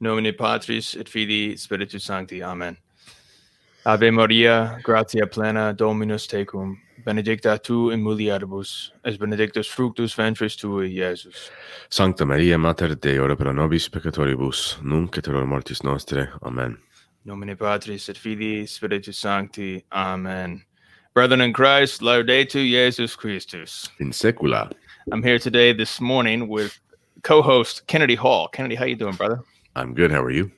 Nomine Patris et Filii Spiritus Sancti. Amen. Ave Maria, gratia plena, Dominus tecum, benedicta tu in mulieribus, et benedictus fructus ventris tui, Iesus. Sancta Maria, Mater Dei, ora pro nobis peccatoribus, nunc et hora mortis nostre. Amen. Nomine Patris et Filii Spiritus Sancti. Amen. Brethren in Christ, Laudetur Jesus Christus. In secula. I'm here today this morning with co-host Kennedy Hall. Kennedy, how you doing, brother? I'm good. How are you?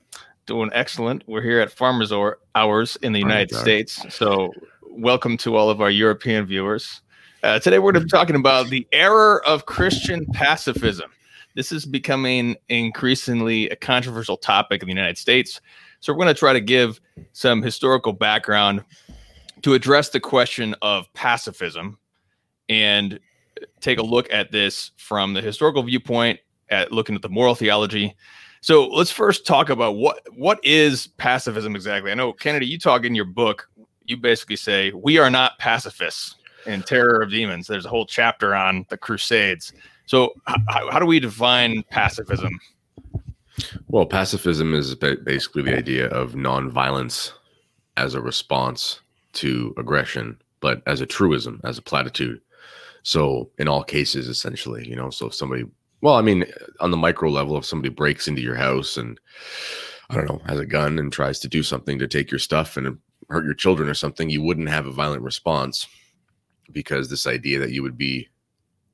Doing excellent. We're here at Farmers or Hours in the United Hour. States. So, welcome to all of our European viewers. Uh, today, we're going to be talking about the error of Christian pacifism. This is becoming increasingly a controversial topic in the United States. So, we're going to try to give some historical background to address the question of pacifism and take a look at this from the historical viewpoint, at looking at the moral theology. So let's first talk about what what is pacifism exactly. I know Kennedy, you talk in your book, you basically say we are not pacifists in Terror of Demons. There's a whole chapter on the Crusades. So how, how do we define pacifism? Well, pacifism is basically the idea of nonviolence as a response to aggression, but as a truism, as a platitude. So, in all cases, essentially, you know, so if somebody, well, I mean, on the micro level, if somebody breaks into your house and I don't know, has a gun and tries to do something to take your stuff and hurt your children or something, you wouldn't have a violent response because this idea that you would be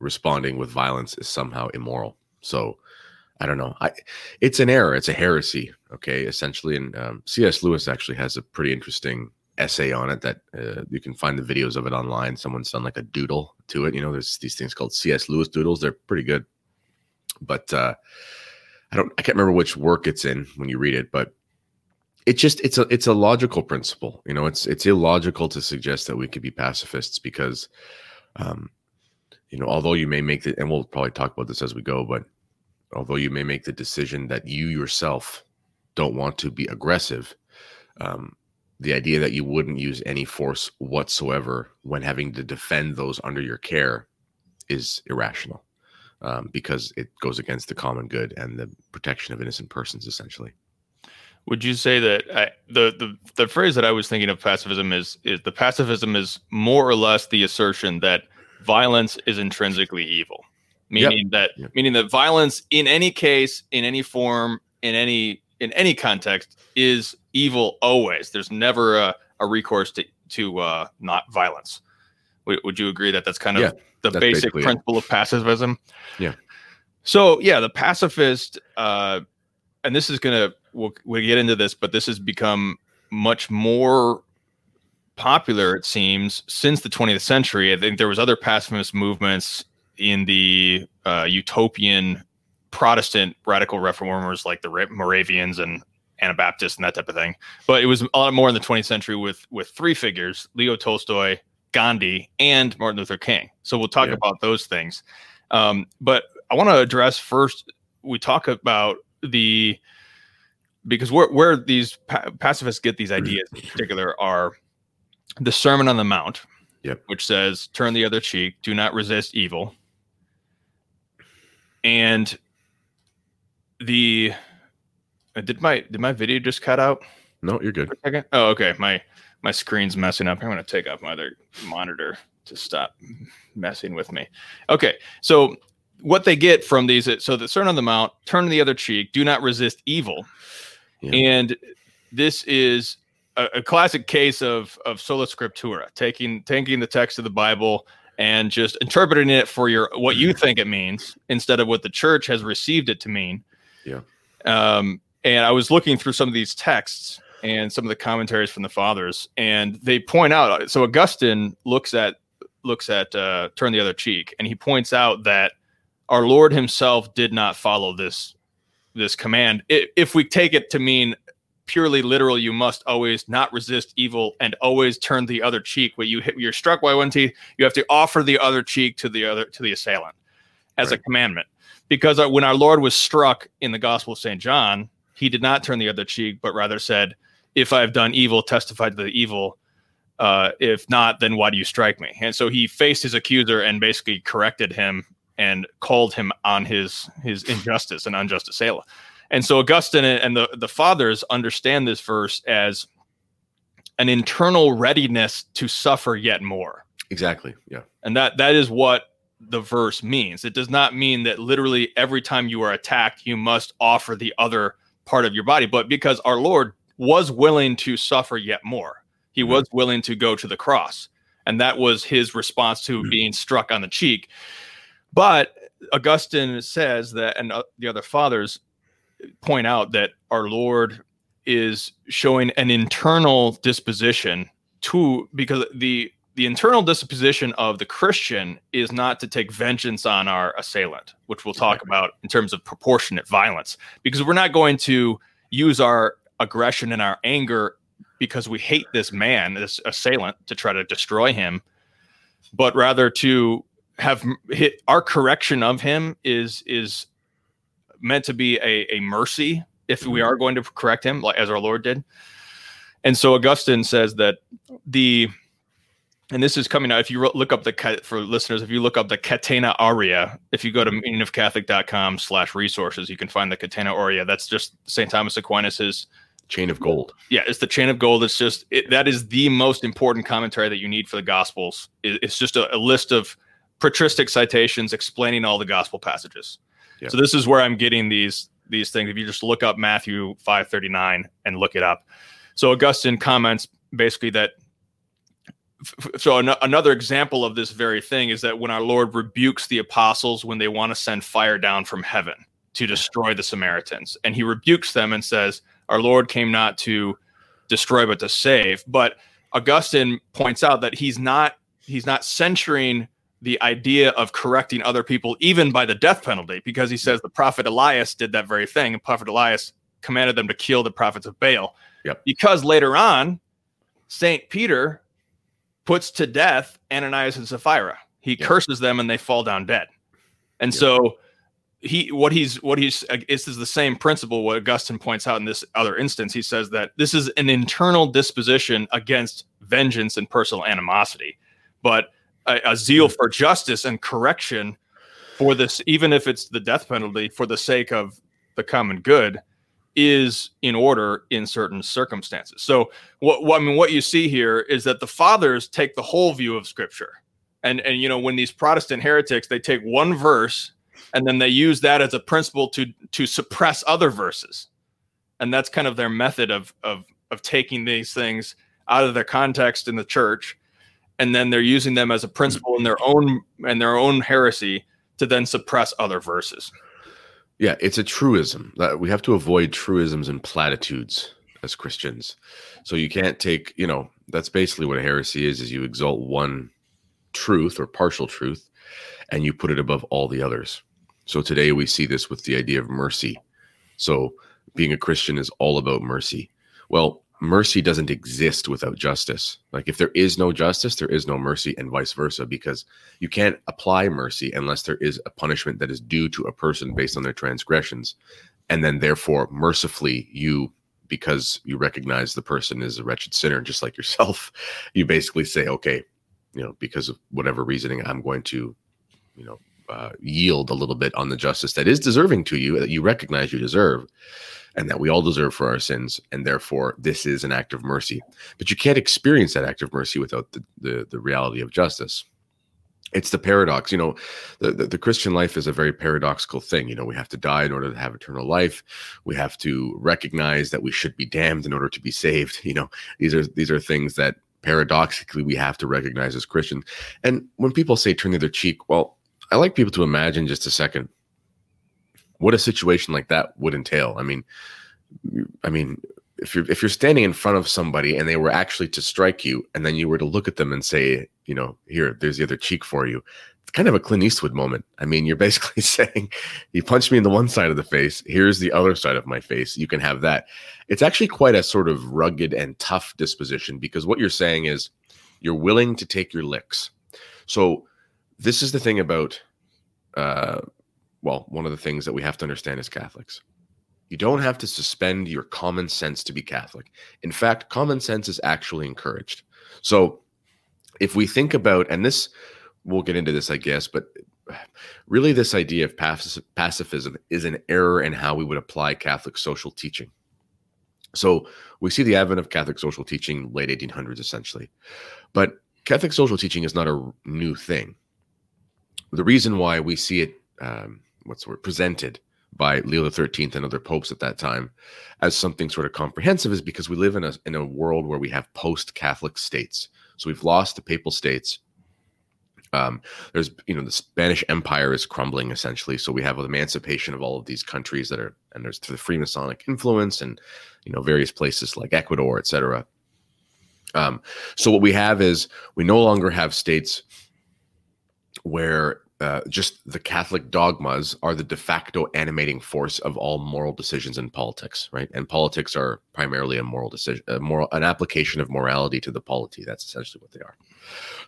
responding with violence is somehow immoral. So, I don't know. I it's an error. It's a heresy. Okay, essentially, and um, C.S. Lewis actually has a pretty interesting essay on it that uh, you can find the videos of it online. Someone's done like a doodle to it. You know, there's these things called C.S. Lewis doodles. They're pretty good, but uh, I don't. I can't remember which work it's in when you read it, but it just it's a it's a logical principle. You know, it's it's illogical to suggest that we could be pacifists because, um, you know, although you may make the and we'll probably talk about this as we go, but although you may make the decision that you yourself don't want to be aggressive, um, the idea that you wouldn't use any force whatsoever when having to defend those under your care is irrational um, because it goes against the common good and the protection of innocent persons, essentially. Would you say that I, the, the the phrase that I was thinking of pacifism is is the pacifism is more or less the assertion that violence is intrinsically evil, meaning that Yep. meaning that violence in any case, in any form, in any in any context is evil always. There's never a, a recourse to to uh, not violence. Would, you agree that that's kind of Yeah, the basic basically it. principle of pacifism? Yeah. So yeah, the pacifist, uh, and this is gonna we'll, we'll get into this, but this has become much more popular, it seems, since the 20th century. I think there was other pacifist movements in the uh, utopian Protestant radical reformers like the Moravians and Anabaptists and that type of thing. But it was a lot more in the 20th century with with three figures: Leo Tolstoy, Gandhi, and Martin Luther King. So we'll talk Yeah. about those things. Um, but I want to address first. We talk about the because where where these pa- pacifists get these ideas in particular are the Sermon on the Mount, Yep. which says, "Turn the other cheek, do not resist evil," and the did my did my video just cut out? No, you're good. for a second? Oh, okay. My my screen's messing up. I'm going to take off my other monitor to stop messing with me. Okay, so what they get from these, so the Sermon on the Mount, turn the other cheek, do not resist evil, Yeah. and this is a, a classic case of of sola scriptura, taking taking the text of the Bible and just interpreting it for your what you think it means instead of what the church has received it to mean. Yeah. Um, and I was looking through some of these texts and some of the commentaries from the fathers, and they point out. So Augustine looks at looks at uh, turn the other cheek, and he points out that our Lord Himself did not follow this this command. If we take it to mean purely literal, you must always not resist evil and always turn the other cheek. When you hit, you're struck by one teeth, you have to offer the other cheek to the other to the assailant as a commandment. Because uh, when our Lord was struck in the Gospel of Saint John, he did not turn the other cheek, but rather said, "If I have done evil, testify to the evil. Uh, if not, then why do you strike me?" And so he faced his accuser and basically corrected him and called him on his his injustice and unjust assailant. And so Augustine and the, the fathers understand this verse as an internal readiness to suffer yet more. Exactly. Yeah. And that that is what the verse means. It does not mean that literally every time you are attacked, you must offer the other part of your body, but because our Lord was willing to suffer yet more. He mm-hmm. was willing to go to the cross. And that was his response to mm-hmm. being struck on the cheek. But Augustine says that, and uh, the other fathers point out that our Lord is showing an internal disposition to because the the internal disposition of the Christian is not to take vengeance on our assailant, which we'll talk about in terms of proportionate violence, because we're not going to use our aggression and our anger because we hate this man, this assailant, to try to destroy him, but rather to have hit our correction of him is is meant to be a, a mercy if we are going to correct him, like as our Lord did. And so Augustine says that the and this is coming out if you look up the for listeners if you look up the Catena Aurea if you go to meaningofcatholic.com slash resources you can find the Catena Aurea that's just st thomas aquinas's chain of gold. Yeah it's the chain of gold. It's just it, that is the most important commentary that you need for the gospels. It, it's just a, a, list of patristic citations explaining all the gospel passages. Yeah. so this is where i'm getting these these things. If you just look up matthew 539 and look it up. So augustine comments basically that so an- another example of this very thing is that when our lord rebukes the apostles when they want to send fire down from heaven to destroy the samaritans and he rebukes them and says our lord came not to destroy but to save but augustine points out that he's not he's not censuring the idea of correcting other people even by the death penalty because he says the prophet elias did that very thing and prophet elias commanded them to kill the prophets of baal yep. because later on saint peter puts to death Ananias and Sapphira. He yeah. curses them and they fall down dead. And yeah. so he what he's what he's uh, this is the same principle what Augustine points out in this other instance. He says that this is an internal disposition against vengeance and personal animosity, but a, a zeal for justice and correction for this, even if it's the death penalty, for the sake of the common good is in order in certain circumstances. So what, what, I mean what you see here is that the fathers take the whole view of scripture. And and you know when these Protestant heretics they take one verse and then they use that as a principle to to suppress other verses. And that's kind of their method of of of taking these things out of their context in the church and then they're using them as a principle in their own and their own heresy to then suppress other verses. Yeah, it's a truism. that We have to avoid truisms and platitudes as Christians. So you can't take, you know, that's basically what a heresy is is you exalt one truth or partial truth and you put it above all the others. So today we see this with the idea of mercy. So being a Christian is all about mercy. Well, mercy doesn't exist without justice. Like if there is no justice, there is no mercy, and vice versa, because you can't apply mercy unless there is a punishment that is due to a person based on their transgressions. And then, therefore, mercifully, you, because you recognize the person is a wretched sinner, just like yourself, you basically say, okay, you know, because of whatever reasoning, I'm going to, you know, uh, yield a little bit on the justice that is deserving to you, that you recognize you deserve and that we all deserve for our sins, and therefore this is an act of mercy. But you can't experience that act of mercy without the the, the reality of justice. It's the paradox, you know. The, the, the Christian life is a very paradoxical thing. You know, we have to die in order to have eternal life. We have to recognize that we should be damned in order to be saved. You know, these are these are things that paradoxically we have to recognize as Christians. And when people say turn the other cheek, well, I like people to imagine just a second what a situation like that would entail. I mean, I mean, if you're if you're standing in front of somebody and they were actually to strike you, and then you were to look at them and say, you know, here, there's the other cheek for you. It's kind of a Clint Eastwood moment. I mean, you're basically saying, you punched me in the one side of the face. Here's the other side of my face. You can have that. It's actually quite a sort of rugged and tough disposition because what you're saying is you're willing to take your licks. So this is the thing about uh, well, one of the things that we have to understand as Catholics. You don't have to suspend your common sense to be Catholic. In fact, common sense is actually encouraged. So if we think about, and this, we'll get into this, I guess, but really this idea of pacifism is an error in how we would apply Catholic social teaching. So we see the advent of Catholic social teaching late 1800s essentially. But Catholic social teaching is not a new thing. The reason why we see it, um, what's the word, presented by Leo XIII and other popes at that time as something sort of comprehensive is because we live in a in a world where we have post-Catholic states. So we've lost the papal states. Um, there's you know the Spanish Empire is crumbling essentially, so we have an emancipation of all of these countries that are and there's the Freemasonic influence and you know various places like Ecuador, etc. Um, so what we have is we no longer have states where uh, just the Catholic dogmas are the de facto animating force of all moral decisions in politics, right? And politics are primarily a moral decision, a moral, an application of morality to the polity. That's essentially what they are.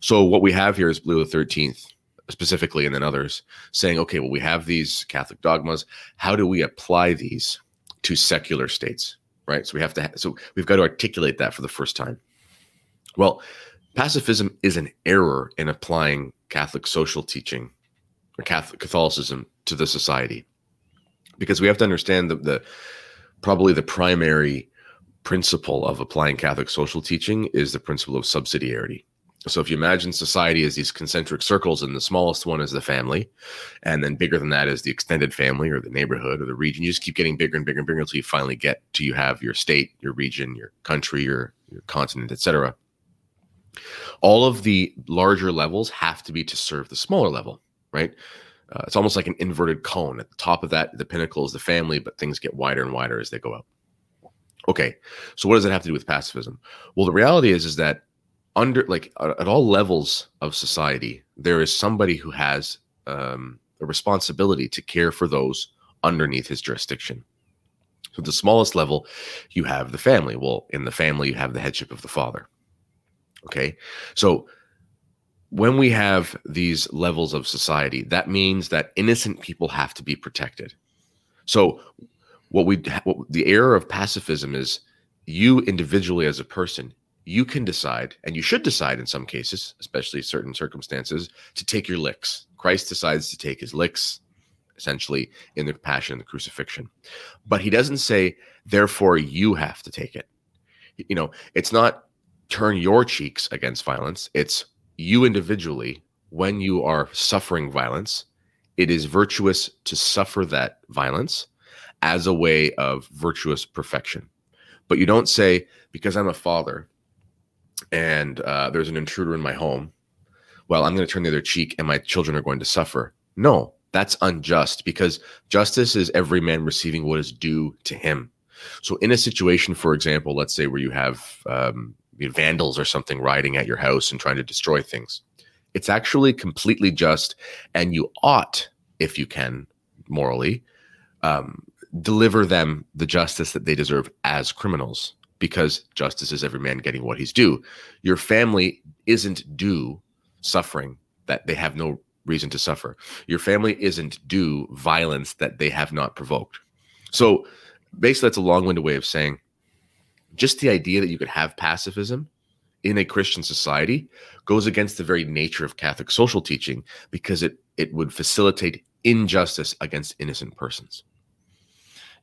So what we have here is Leo the Thirteenth, specifically, and then others saying, okay, well, we have these Catholic dogmas. How do we apply these to secular states, right? So we have to. Ha- so we've got to articulate that for the first time. Well, pacifism is an error in applying Catholic social teaching or Catholic Catholicism to the society, because we have to understand that the probably the primary principle of applying Catholic social teaching is the principle of subsidiarity. So if you imagine society as these concentric circles, and the smallest one is the family, and then bigger than that is the extended family or the neighborhood or the region, you just keep getting bigger and bigger and bigger until you finally get to you have your state, your region, your country, your your continent, etc. All of the larger levels have to be to serve the smaller level right? Uh, it's almost like an inverted cone. At the top of that, the pinnacle is the family, but things get wider and wider as they go up. Okay, so what does that have to do with pacifism? Well, the reality is is that under like at all levels of society, there is somebody who has um, a responsibility to care for those underneath his jurisdiction. So, the smallest level, you have the family. Well, in the family, you have the headship of the father. Okay, so when we have these levels of society, that means that innocent people have to be protected. So, what we what the error of pacifism is you individually as a person, you can decide, and you should decide in some cases, especially certain circumstances, to take your licks. Christ decides to take his licks, essentially in the passion and the crucifixion, but he doesn't say, therefore you have to take it. You know, it's not turn your cheeks against violence. It's you individually, when you are suffering violence, it is virtuous to suffer that violence as a way of virtuous perfection. But you don't say, because I'm a father and uh, there's an intruder in my home, well, I'm going to turn the other cheek and my children are going to suffer. No, that's unjust because justice is every man receiving what is due to him. So, in a situation, for example, let's say where you have um, vandals or something riding at your house and trying to destroy things. It's actually completely just, and you ought, if you can, morally, um, deliver them the justice that they deserve as criminals, because justice is every man getting what he's due. Your family isn't due suffering that they have no reason to suffer. Your family isn't due violence that they have not provoked. So basically, that's a long winded way of saying just the idea that you could have pacifism in a Christian society goes against the very nature of Catholic social teaching because it it would facilitate injustice against innocent persons.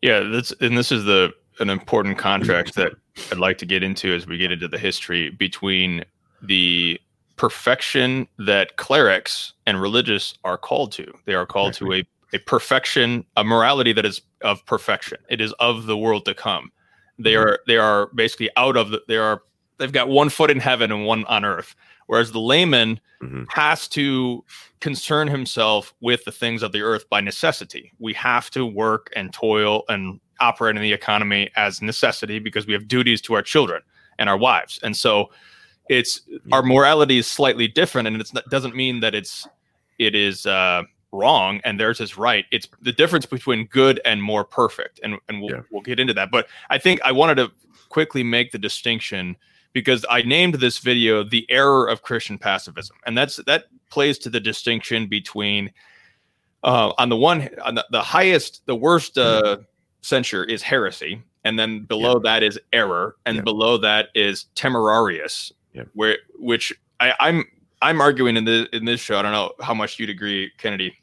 Yeah, that's and this is the an important contract that I'd like to get into as we get into the history between the perfection that clerics and religious are called to. They are called to a, a perfection, a morality that is of perfection. It is of the world to come. They are they are basically out of the they are they've got one foot in heaven and one on earth. Whereas the layman mm-hmm. has to concern himself with the things of the earth by necessity. We have to work and toil and operate in the economy as necessity because we have duties to our children and our wives. And so it's our morality is slightly different and it doesn't mean that it's it is uh wrong and theirs is right. It's the difference between good and more perfect. And, and we'll, yeah. we'll get into that. But I think I wanted to quickly make the distinction because I named this video the error of Christian pacifism. And that's that plays to the distinction between uh, on the one on the, the highest, the worst uh, censure is heresy. And then below yeah. that is error, and yeah. below that is temerarious, where which I, I'm I'm arguing in the in this show. I don't know how much you'd agree, Kennedy.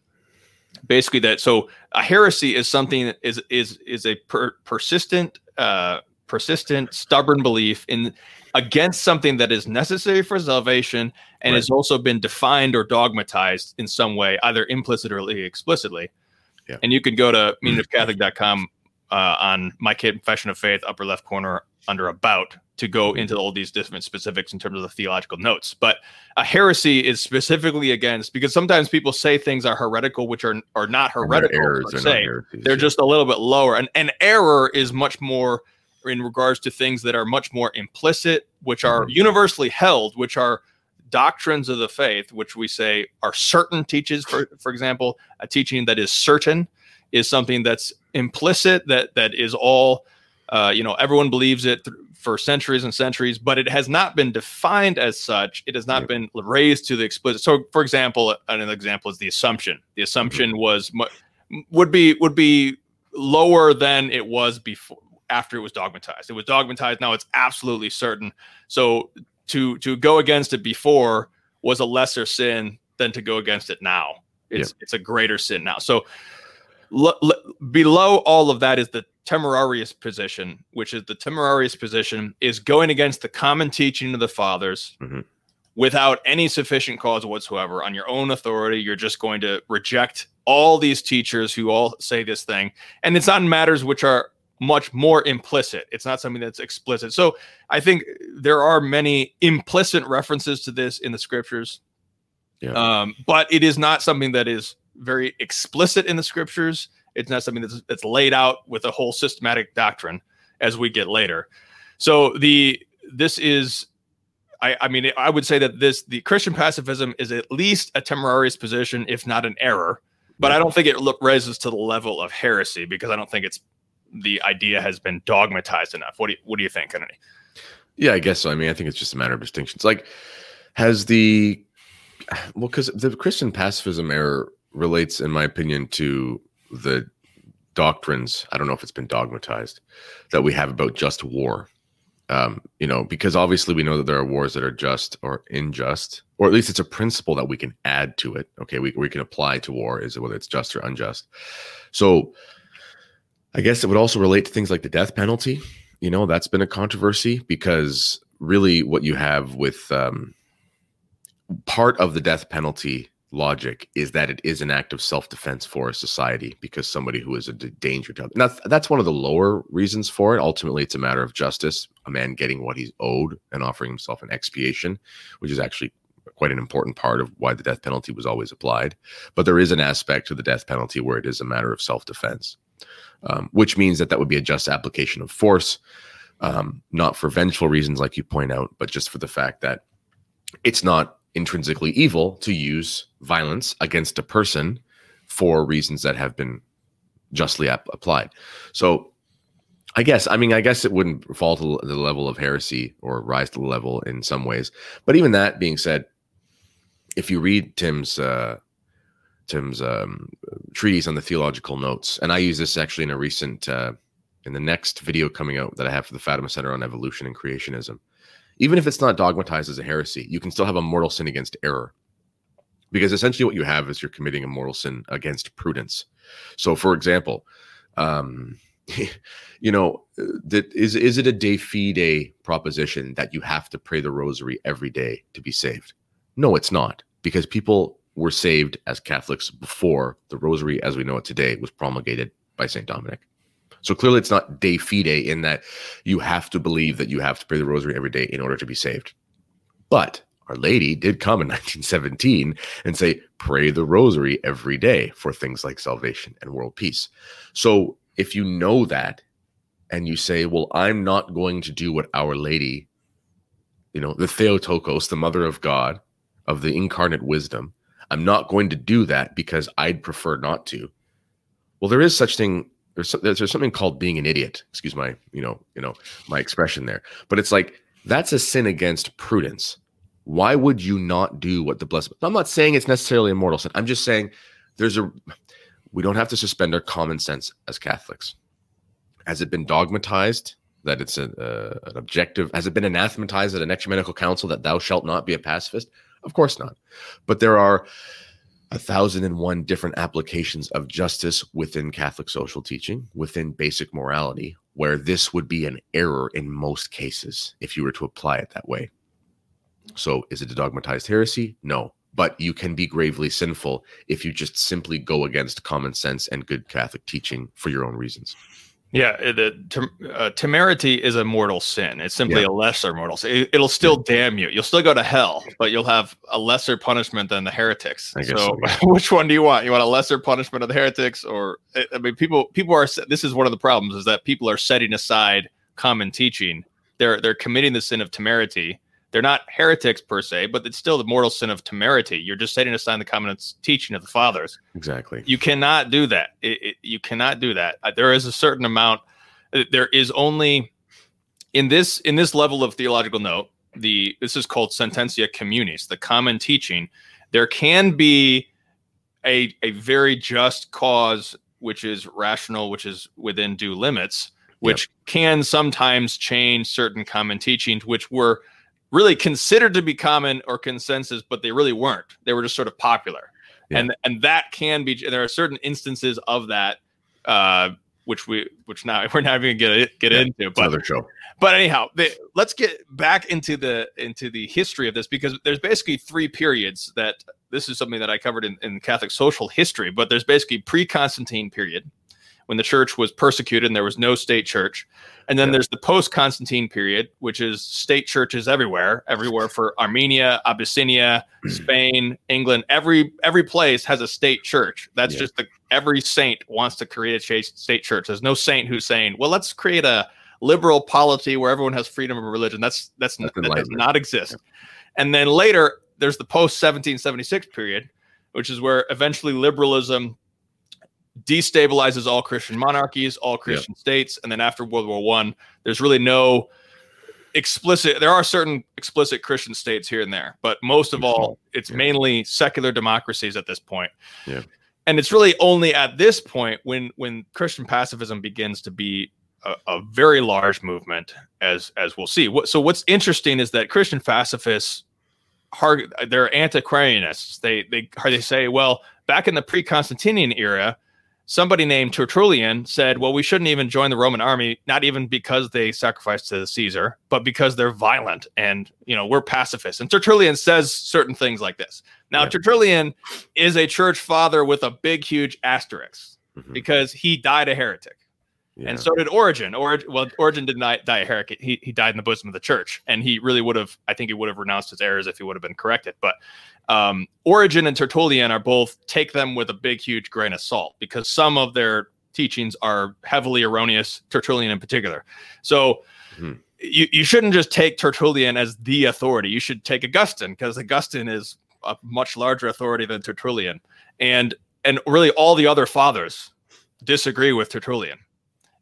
Basically, that so a heresy is something that is is is a per, persistent, uh, persistent, stubborn belief in against something that is necessary for salvation and right. has also been defined or dogmatized in some way, either implicit or explicitly. Yeah. And you can go to meaningofcatholic.com uh, on my confession of faith, upper left corner under about to go into all these different specifics in terms of the theological notes. But a heresy is specifically against because sometimes people say things are heretical, which are are not heretical errors, per se. They're, they're just a little bit lower. And an error is much more in regards to things that are much more implicit, which are mm-hmm. universally held, which are doctrines of the faith, which we say are certain teaches. For for example, a teaching that is certain is something that's implicit, that that is all. Uh, you know, everyone believes it th- for centuries and centuries, but it has not been defined as such. It has not been raised to the explicit. So, for example, an example is the assumption. The assumption mm-hmm. was would be would be lower than it was before after it was dogmatized. It was dogmatized. Now it's absolutely certain. So to to go against it before was a lesser sin than to go against it now. It's it's a greater sin now. So l- l- below all of that is the temerarious position, which is the temerarious position is going against the common teaching of the fathers. Mm-hmm. Without any sufficient cause whatsoever, on your own authority, you're just going to reject all these teachers who all say this thing. And it's on matters which are much more implicit. It's not something that's explicit. So I think there are many implicit references to this in the scriptures. Yeah. Um, but it is not something that is very explicit in the scriptures. It's not something that's, that's laid out with a whole systematic doctrine as we get later. So the this is I, I mean I would say that this the Christian pacifism is at least a temerarious position, if not an error. But I don't think it look raises to the level of heresy because I don't think it's the idea has been dogmatized enough. What do you, what do you think, Kennedy? Yeah, I guess so. I mean, I think it's just a matter of distinctions. Like, has the well, because the Christian pacifism error relates, in my opinion, to the doctrines. I don't know if it's been dogmatized that we have about just war. Um, you know, because obviously we know that there are wars that are just or unjust, or at least it's a principle that we can add to it. Okay, we we can apply to war is whether it's just or unjust. So I guess it would also relate to things like the death penalty. You know, that's been a controversy because really what you have with um, part of the death penalty logic is that it is an act of self-defense for a society because somebody who is a danger to now that's one of the lower reasons for it. Ultimately it's a matter of justice a man getting what he's owed and offering himself an expiation which is actually quite an important part of why the death penalty was always applied. But there is an aspect to the death penalty where it is a matter of self-defense um, which means that that would be a just application of force, um, not for vengeful reasons, like you point out, but just for the fact that it's not intrinsically evil to use violence against a person for reasons that have been justly ap- applied. So, I guess, I mean, I guess it wouldn't fall to the level of heresy or rise to the level in some ways. But even that being said, if you read Tim's uh, Tim's um, treatise on the theological notes, and I use this actually in a recent uh, in the next video coming out that I have for the Fatima Center on evolution and creationism. Even if it's not dogmatized as a heresy, you can still have a mortal sin against error, because essentially what you have is you're committing a mortal sin against prudence. So, for example, um, you know, that is is it a de fide proposition that you have to pray the rosary every day to be saved? No, it's not, because people were saved as Catholics before the rosary as we know it today was promulgated by St. Dominic. So clearly it's not de fide in that you have to believe that you have to pray the rosary every day in order to be saved. But Our Lady did come in 1917 and say, pray the rosary every day for things like salvation and world peace. So if you know that and you say, well, I'm not going to do what Our Lady, you know, the Theotokos, the mother of God, of the incarnate wisdom, I'm not going to do that because I'd prefer not to. Well, there is such thing. There's there's something called being an idiot. Excuse my you know you know my expression there, but it's like that's a sin against prudence. Why would you not do what the blessed? I'm not saying it's necessarily a mortal sin. I'm just saying there's a we don't have to suspend our common sense as Catholics. Has it been dogmatized that it's a, uh, an objective? Has it been anathematized at an ecumenical council that thou shalt not be a pacifist? Of course not. But there are a thousand and one different applications of justice within Catholic social teaching, within basic morality, where this would be an error in most cases if you were to apply it that way. So, is it a dogmatized heresy? No. But you can be gravely sinful if you just simply go against common sense and good Catholic teaching for your own reasons. Yeah, the uh, temerity is a mortal sin. It's simply yeah. a lesser mortal sin. It, will still damn you. You'll still go to hell, but you'll have a lesser punishment than the heretics. So, so yeah. which one do you want? You want a lesser punishment of the heretics, or I mean, people people are. This is one of the problems: is that people are setting aside common teaching. They're they're committing the sin of temerity they're not heretics per se, but it's still the mortal sin of temerity. You're just setting aside the common teaching of the fathers. Exactly. You cannot do that. It, it, you cannot do that. Uh, there is a certain amount. Uh, there is only in this in this level of theological note. The this is called sententia communis, the common teaching. There can be a a very just cause, which is rational, which is within due limits, which yep. can sometimes change certain common teachings, which were really considered to be common or consensus, but they really weren't. They were just sort of popular. Yeah. And and that can be there are certain instances of that uh, which we which now we're not even gonna get yeah, into but another show. But anyhow, they, let's get back into the into the history of this because there's basically three periods that this is something that I covered in, in Catholic social history, but there's basically pre-Constantine period, when the church was persecuted and there was no state church. And then yeah. there's the post Constantine period, which is state churches everywhere, everywhere for Armenia, Abyssinia, Spain, England. Every every place has a state church. That's yeah. just the every saint wants to create a state church. There's no saint who's saying, "Well, let's create a liberal polity where everyone has freedom of religion." That's that's, that's that does not exist. Yeah. And then later there's the post 1776 period, which is where eventually liberalism destabilizes all Christian monarchies, all Christian states, and then after World War One, there's really no explicit. There are certain explicit Christian states here and there, but most of all, it's yeah. mainly secular democracies at this point. Yeah. And it's really only at this point when when Christian pacifism begins to be a, a very large movement, as as we'll see. What, so what's interesting is that Christian pacifists hard, they're antiquarianists. They they they say, well, back in the pre-Constantinian era, somebody named Tertullian said, well, we shouldn't even join the Roman army, not even because they sacrificed to Caesar, but because they're violent and, you know, we're pacifists. And Tertullian says certain things like this. Now, yeah. Tertullian is a church father with a big, huge asterisk mm-hmm. because he died a heretic. Yeah. And so did Origen. Or well, Origen did not die a heretic. He, he died in the bosom of the church. And he really would have, I think he would have renounced his errors if he would have been corrected. But um, Origen and Tertullian are both take them with a big, huge grain of salt because some of their teachings are heavily erroneous, Tertullian in particular. So mm-hmm. you, you shouldn't just take Tertullian as the authority. You should take Augustine because Augustine is a much larger authority than Tertullian. And and really all the other fathers disagree with Tertullian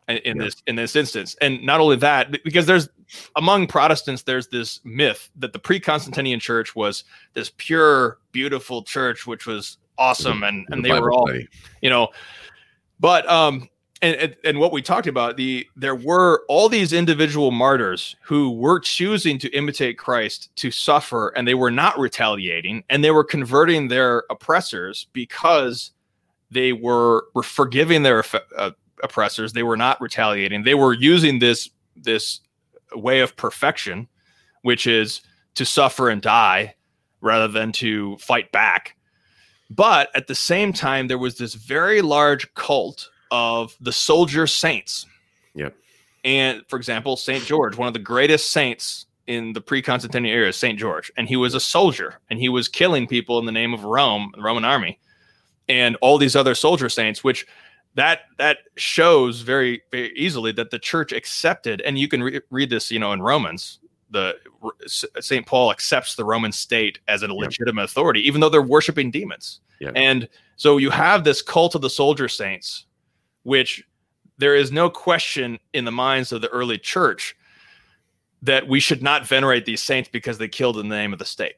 in yeah. this in this instance. And not only that, because there's among Protestants, there's this myth that the pre-Constantinian church was this pure, beautiful church, which was awesome, and and they were all, you know, but um. And, and what we talked about the there were all these individual martyrs who were choosing to imitate Christ to suffer and they were not retaliating and they were converting their oppressors because they were were forgiving their uh, oppressors. They were not retaliating. They were using this this way of perfection, which is to suffer and die rather than to fight back. But at the same time, there was this very large cult of the soldier saints. Yep. And for example, Saint George, one of the greatest saints in the pre-Constantinian era, Saint George, and he was a soldier, and he was killing people in the name of Rome, the Roman army, and all these other soldier saints, which that that shows very very easily that the church accepted and you can re- read this you know in romans the st paul accepts the roman state as a legitimate authority even though they're worshiping demons. And so you have this cult of the soldier saints which there is no question in the minds of the early church that we should not venerate these saints because they killed in the name of the state.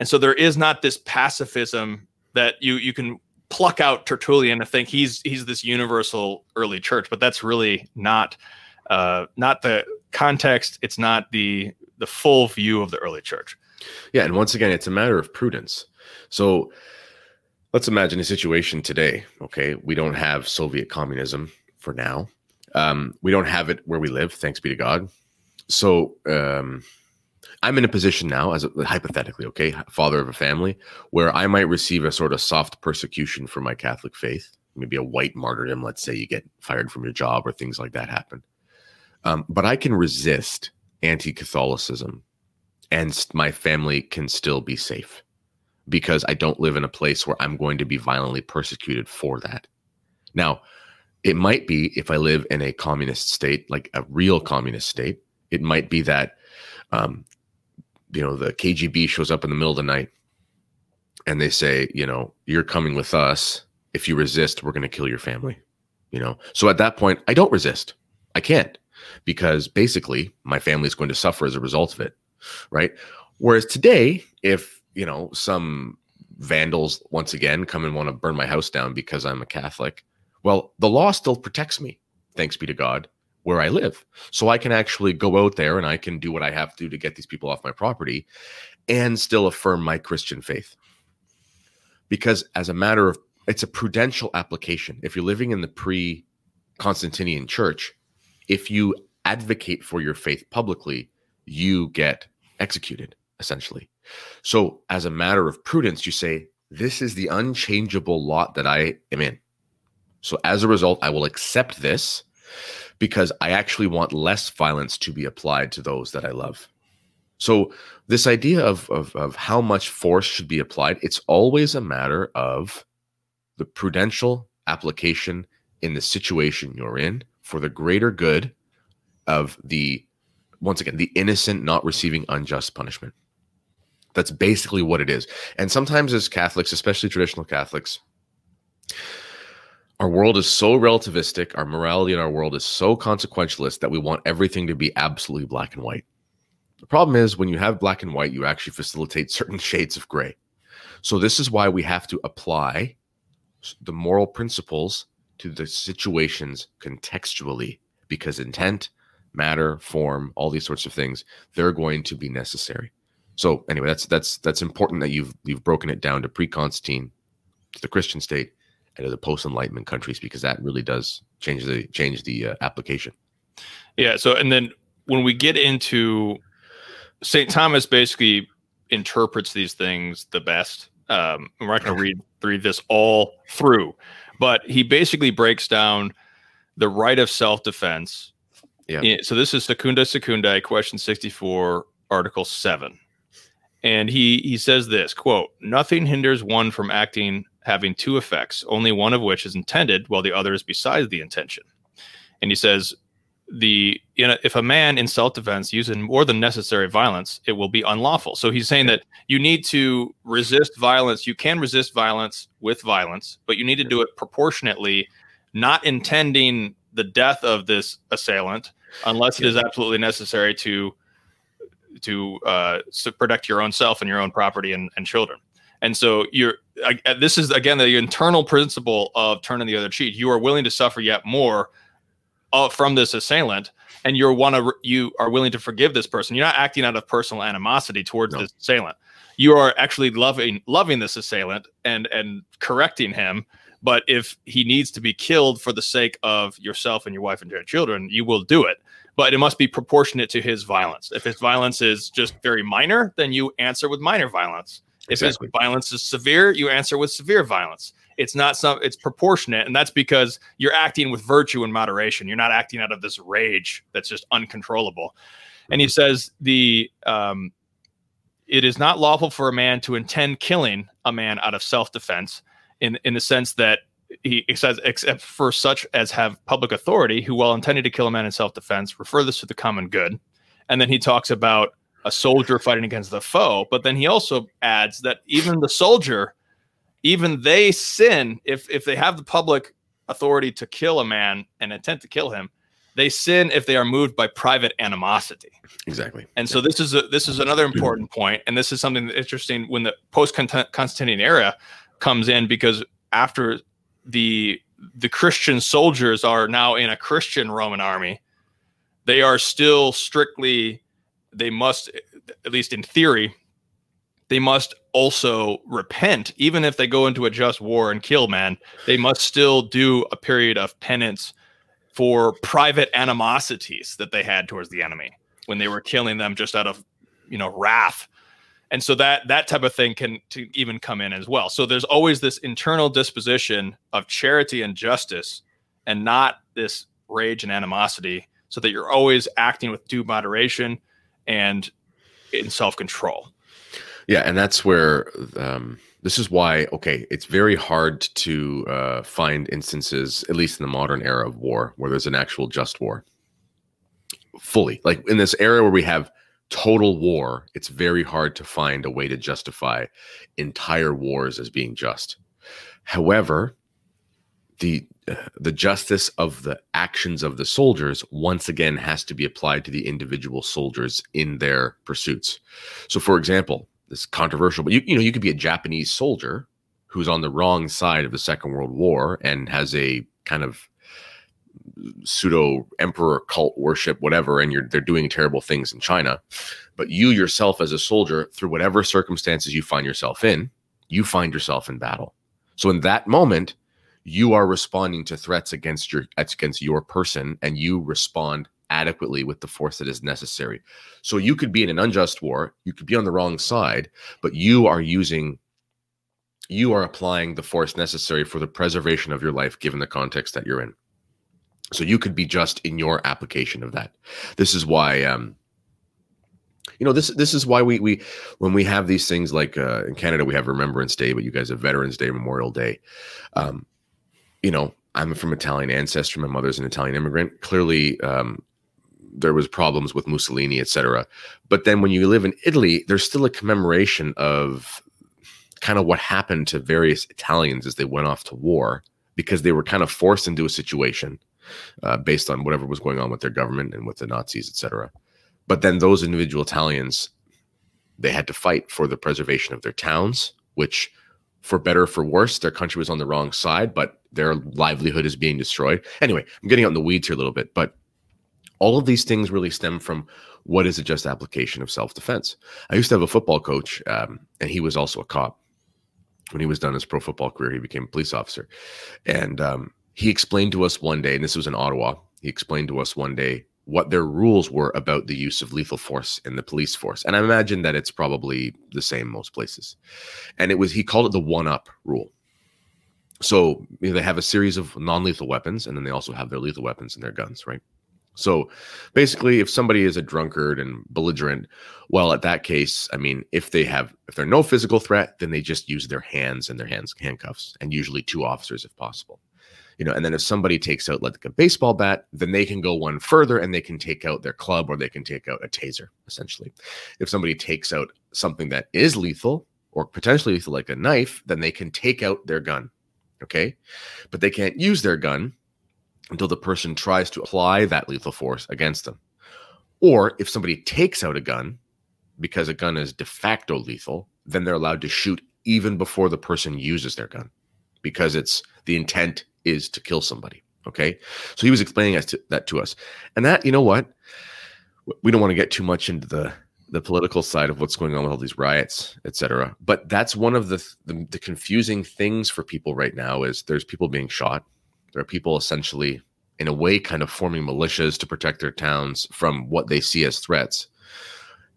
And so there is not this pacifism that you you can pluck out Tertullian and think he's he's this universal early church, but that's really not uh, not the context. It's not the the full view of the early church. Yeah, and once again, it's a matter of prudence. So let's imagine a situation today. Okay, we don't have Soviet communism for now. Um, we don't have it where we live, thanks be to God. So um, I'm in a position now, as a, hypothetically, okay, father of a family, where I might receive a sort of soft persecution for my Catholic faith, maybe a white martyrdom. Let's say you get fired from your job or things like that happen. Um, but I can resist anti Catholicism and my family can still be safe because I don't live in a place where I'm going to be violently persecuted for that. Now, it might be if I live in a communist state, like a real communist state, it might be that, um, you know, the KGB shows up in the middle of the night and they say, you know, you're coming with us. If you resist, we're going to kill your family. You know, so at that point, I don't resist. I can't because basically my family is going to suffer as a result of it right? Whereas today, if you know some vandals once again come and want to burn my house down because I'm a Catholic, well, the law still protects me, thanks be to God, where I live. So I can actually go out there and I can do what I have to to get these people off my property and still affirm my Christian faith. Because as a matter of it's a prudential application. If you're living in the pre Constantinian church, if you advocate for your faith publicly, you get executed, essentially. So, as a matter of prudence, you say, This is the unchangeable lot that I am in. So, as a result, I will accept this because I actually want less violence to be applied to those that I love. So, this idea of, of, of how much force should be applied, it's always a matter of the prudential application in the situation you're in for the greater good of the once again, the innocent not receiving unjust punishment. That's basically what it is. And sometimes, as Catholics, especially traditional Catholics, our world is so relativistic, our morality in our world is so consequentialist that we want everything to be absolutely black and white. The problem is when you have black and white, you actually facilitate certain shades of gray. So, this is why we have to apply the moral principles to the situations contextually because intent matter, form, all these sorts of things, they're going to be necessary. So anyway, that's that's that's important that you've you've broken it down to pre-Constantine, to the Christian state, and to the post-Enlightenment countries because that really does change the change the uh, application. Yeah. So and then when we get into Saint Thomas, basically interprets these things the best. Um, we're not going to read read this all through, but he basically breaks down the right of self defense yeah. So this is Secunda Secunda, question 64, article 7. And he he says this, quote, nothing hinders one from acting having two effects, only one of which is intended while the other is besides the intention. And he says the you know, if a man in self-defense uses more than necessary violence, it will be unlawful. So he's saying that you need to resist violence. You can resist violence with violence, but you need to do it proportionately, not intending the death of this assailant, unless it is absolutely necessary to to uh, to protect your own self and your own property and, and children. And so you're uh, this is again the internal principle of turning the other cheek. You are willing to suffer yet more uh, from this assailant, and you're one of you are willing to forgive this person. You're not acting out of personal animosity towards no. this assailant. You are actually loving loving this assailant and and correcting him but if he needs to be killed for the sake of yourself and your wife and your children, you will do it. But it must be proportionate to his violence. If his violence is just very minor, then you answer with minor violence. Exactly. If violence is severe, you answer with severe violence. It's not some it's proportionate, and that's because you're acting with virtue and moderation. You're not acting out of this rage that's just uncontrollable. And he mm-hmm. says the um, it is not lawful for a man to intend killing a man out of self-defense in in the sense that he says, except for such as have public authority who, while intending to kill a man in self defense, refer this to the common good. And then he talks about a soldier fighting against the foe. But then he also adds that even the soldier, even they sin if if they have the public authority to kill a man and intent to kill him. They sin if they are moved by private animosity. Exactly. And so this is a, this is another mm-hmm. important point, and this is something that's interesting when the post Constantinian era comes in because after the the Christian soldiers are now in a Christian Roman army, they are still strictly they must at least in theory they must also repent. Even if they go into a just war and kill man, they must still do a period of penance for private animosities that they had towards the enemy when they were killing them just out of you know wrath and so that that type of thing can to even come in as well so there's always this internal disposition of charity and justice and not this rage and animosity so that you're always acting with due moderation and in self-control yeah, and that's where um, this is why. Okay, it's very hard to uh, find instances, at least in the modern era of war, where there's an actual just war. Fully, like in this era where we have total war, it's very hard to find a way to justify entire wars as being just. However, the the justice of the actions of the soldiers once again has to be applied to the individual soldiers in their pursuits. So, for example, this controversial, but you you know you could be a Japanese soldier who's on the wrong side of the Second World War and has a kind of pseudo emperor cult worship, whatever, and you're they're doing terrible things in China. But you yourself, as a soldier, through whatever circumstances you find yourself in, you find yourself in battle. So in that moment, you are responding to threats against your against your person, and you respond adequately with the force that is necessary. So you could be in an unjust war, you could be on the wrong side, but you are using you are applying the force necessary for the preservation of your life given the context that you're in. So you could be just in your application of that. This is why um you know this this is why we we when we have these things like uh, in Canada we have Remembrance Day, but you guys have Veterans Day, Memorial Day. Um, you know, I'm from Italian ancestry. My mother's an Italian immigrant. Clearly, um, there was problems with Mussolini, etc. But then when you live in Italy, there's still a commemoration of kind of what happened to various Italians as they went off to war because they were kind of forced into a situation uh, based on whatever was going on with their government and with the Nazis, etc. But then those individual Italians, they had to fight for the preservation of their towns, which, for better or for worse, their country was on the wrong side, but their livelihood is being destroyed. Anyway, I'm getting out in the weeds here a little bit, but all of these things really stem from what is a just application of self-defense. I used to have a football coach um, and he was also a cop. When he was done his pro football career he became a police officer. And um, he explained to us one day and this was in ottawa he explained to us one day what their rules were about the use of lethal force in the police force and i imagine that it's probably the same most places. And it was he called it the one up rule. So you know, they have a series of non-lethal weapons and then they also have their lethal weapons and their guns right? So basically, if somebody is a drunkard and belligerent, well, at that case, I mean, if they have, if they're no physical threat, then they just use their hands and their hands handcuffs, and usually two officers if possible. You know, and then if somebody takes out like a baseball bat, then they can go one further and they can take out their club or they can take out a taser, essentially. If somebody takes out something that is lethal or potentially lethal, like a knife, then they can take out their gun. Okay. But they can't use their gun until the person tries to apply that lethal force against them. Or if somebody takes out a gun because a gun is de facto lethal, then they're allowed to shoot even before the person uses their gun because it's the intent is to kill somebody. Okay. So he was explaining that to us. And that, you know what? We don't want to get too much into the the political side of what's going on with all these riots, etc. But that's one of the, the the confusing things for people right now is there's people being shot there are people essentially, in a way, kind of forming militias to protect their towns from what they see as threats.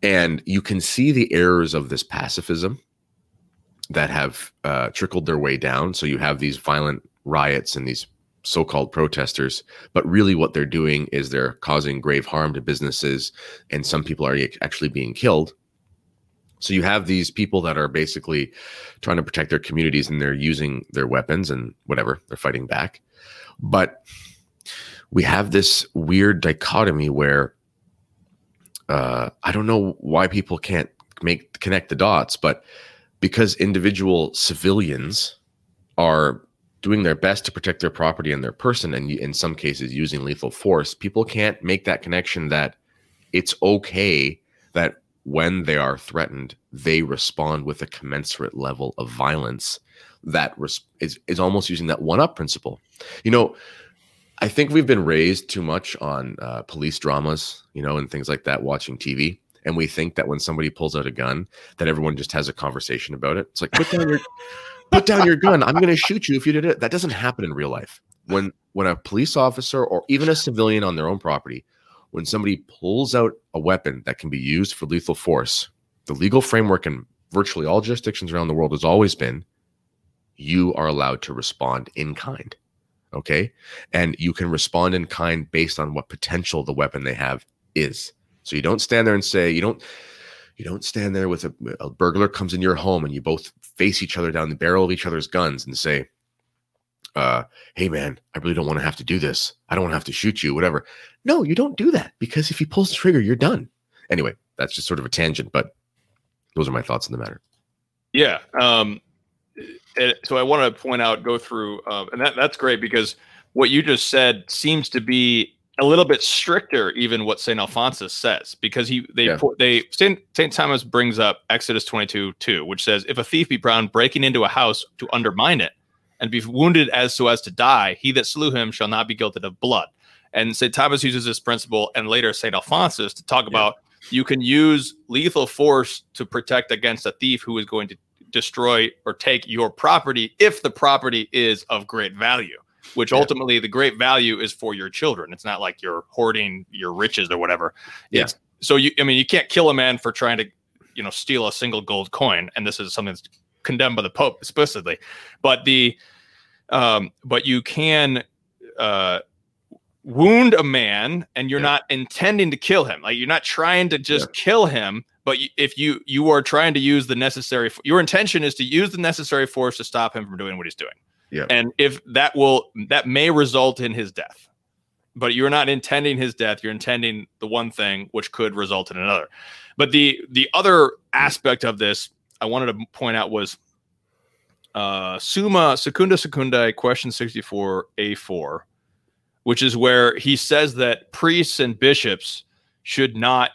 And you can see the errors of this pacifism that have uh, trickled their way down. So you have these violent riots and these so called protesters, but really what they're doing is they're causing grave harm to businesses, and some people are actually being killed. So you have these people that are basically trying to protect their communities and they're using their weapons and whatever, they're fighting back. But we have this weird dichotomy where uh, I don't know why people can't make connect the dots, but because individual civilians are doing their best to protect their property and their person, and in some cases using lethal force, people can't make that connection that it's okay that when they are threatened, they respond with a commensurate level of violence that res- is, is almost using that one up principle. You know, I think we've been raised too much on uh, police dramas, you know, and things like that, watching TV. and we think that when somebody pulls out a gun, that everyone just has a conversation about it. It's like put down your put down your gun. I'm going to shoot you if you did it. That doesn't happen in real life. When when a police officer or even a civilian on their own property, when somebody pulls out a weapon that can be used for lethal force, the legal framework in virtually all jurisdictions around the world has always been you are allowed to respond in kind. Okay. And you can respond in kind based on what potential the weapon they have is. So you don't stand there and say, you don't, you don't stand there with a, a burglar comes in your home and you both face each other down the barrel of each other's guns and say, uh, hey man, I really don't want to have to do this. I don't want to have to shoot you, whatever. No, you don't do that because if he pulls the trigger, you're done. Anyway, that's just sort of a tangent, but those are my thoughts on the matter. Yeah. Um, so I want to point out, go through, uh, and that that's great because what you just said seems to be a little bit stricter, even what Saint Alphonsus says, because he they yeah. they Saint Saint Thomas brings up Exodus twenty two two, which says, "If a thief be found breaking into a house to undermine it, and be wounded as so as to die, he that slew him shall not be guilty of blood." And Saint Thomas uses this principle, and later Saint Alphonsus to talk yeah. about you can use lethal force to protect against a thief who is going to destroy or take your property if the property is of great value which yeah. ultimately the great value is for your children it's not like you're hoarding your riches or whatever yeah it's, so you i mean you can't kill a man for trying to you know steal a single gold coin and this is something that's condemned by the pope explicitly but the um but you can uh wound a man and you're yeah. not intending to kill him like you're not trying to just yeah. kill him but if you you are trying to use the necessary your intention is to use the necessary force to stop him from doing what he's doing and if that will that may result in his death. But you're not intending his death you're intending the one thing which could result in another. But the the other aspect of this i wanted to point out was uh summa secunda secundae question 64 a4 which is where he says that priests and bishops should not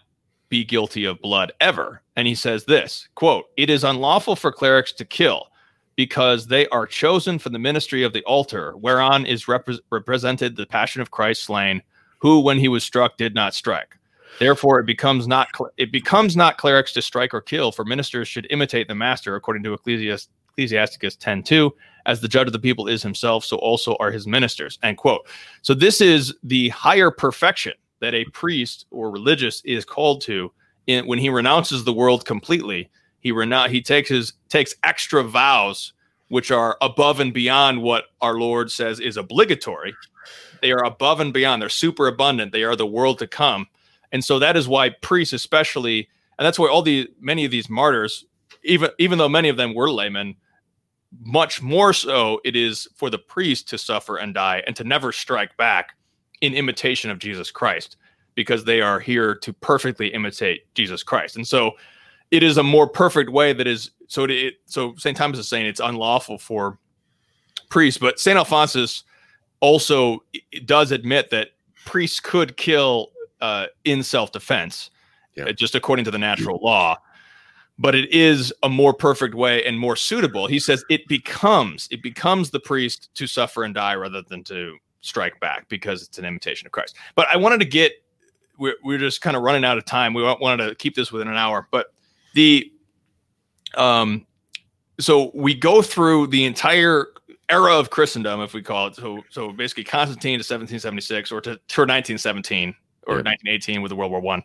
be guilty of blood ever. And he says this quote, It is unlawful for clerics to kill because they are chosen for the ministry of the altar, whereon is repre- represented the passion of Christ slain, who when he was struck did not strike. Therefore, it becomes not cl- it becomes not clerics to strike or kill, for ministers should imitate the master, according to Ecclesiastes Ecclesiasticus 10:2, as the judge of the people is himself, so also are his ministers. End quote. So this is the higher perfection that a priest or religious is called to in, when he renounces the world completely. He renounce he takes his takes extra vows which are above and beyond what our Lord says is obligatory. They are above and beyond. They're super abundant. They are the world to come. And so that is why priests, especially, and that's why all the many of these martyrs, even even though many of them were laymen, much more so it is for the priest to suffer and die and to never strike back in imitation of Jesus Christ because they are here to perfectly imitate Jesus Christ. And so it is a more perfect way that is so it, so St. Thomas is saying it's unlawful for priests, but St. Alphonsus also does admit that priests could kill uh, in self-defense, yeah. Uh, just according to the natural law but it is a more perfect way and more suitable. He says it becomes it becomes the priest to suffer and die rather than to strike back because it's an imitation of Christ. But I wanted to get we're, we're just kind of running out of time. We wanted to keep this within an hour, but the um so we go through the entire era of Christendom, if we call it. So so basically Constantine to 1776 or to, to 1917 or yeah. 1918 with the World War One,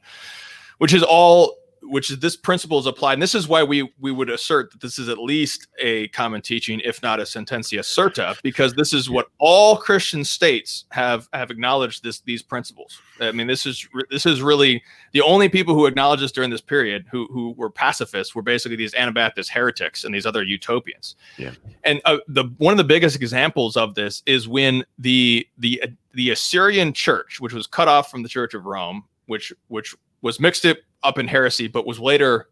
which is all which is this principle is applied, and this is why we we would assert that this is at least a common teaching, if not a sententia certa, because this is what all Christian states have have acknowledged this these principles. I mean, this is this is really the only people who acknowledged this during this period who who were pacifists were basically these Anabaptist heretics and these other utopians. Yeah, and uh, the one of the biggest examples of this is when the the the Assyrian Church, which was cut off from the Church of Rome, which which was mixed it up in heresy, but was later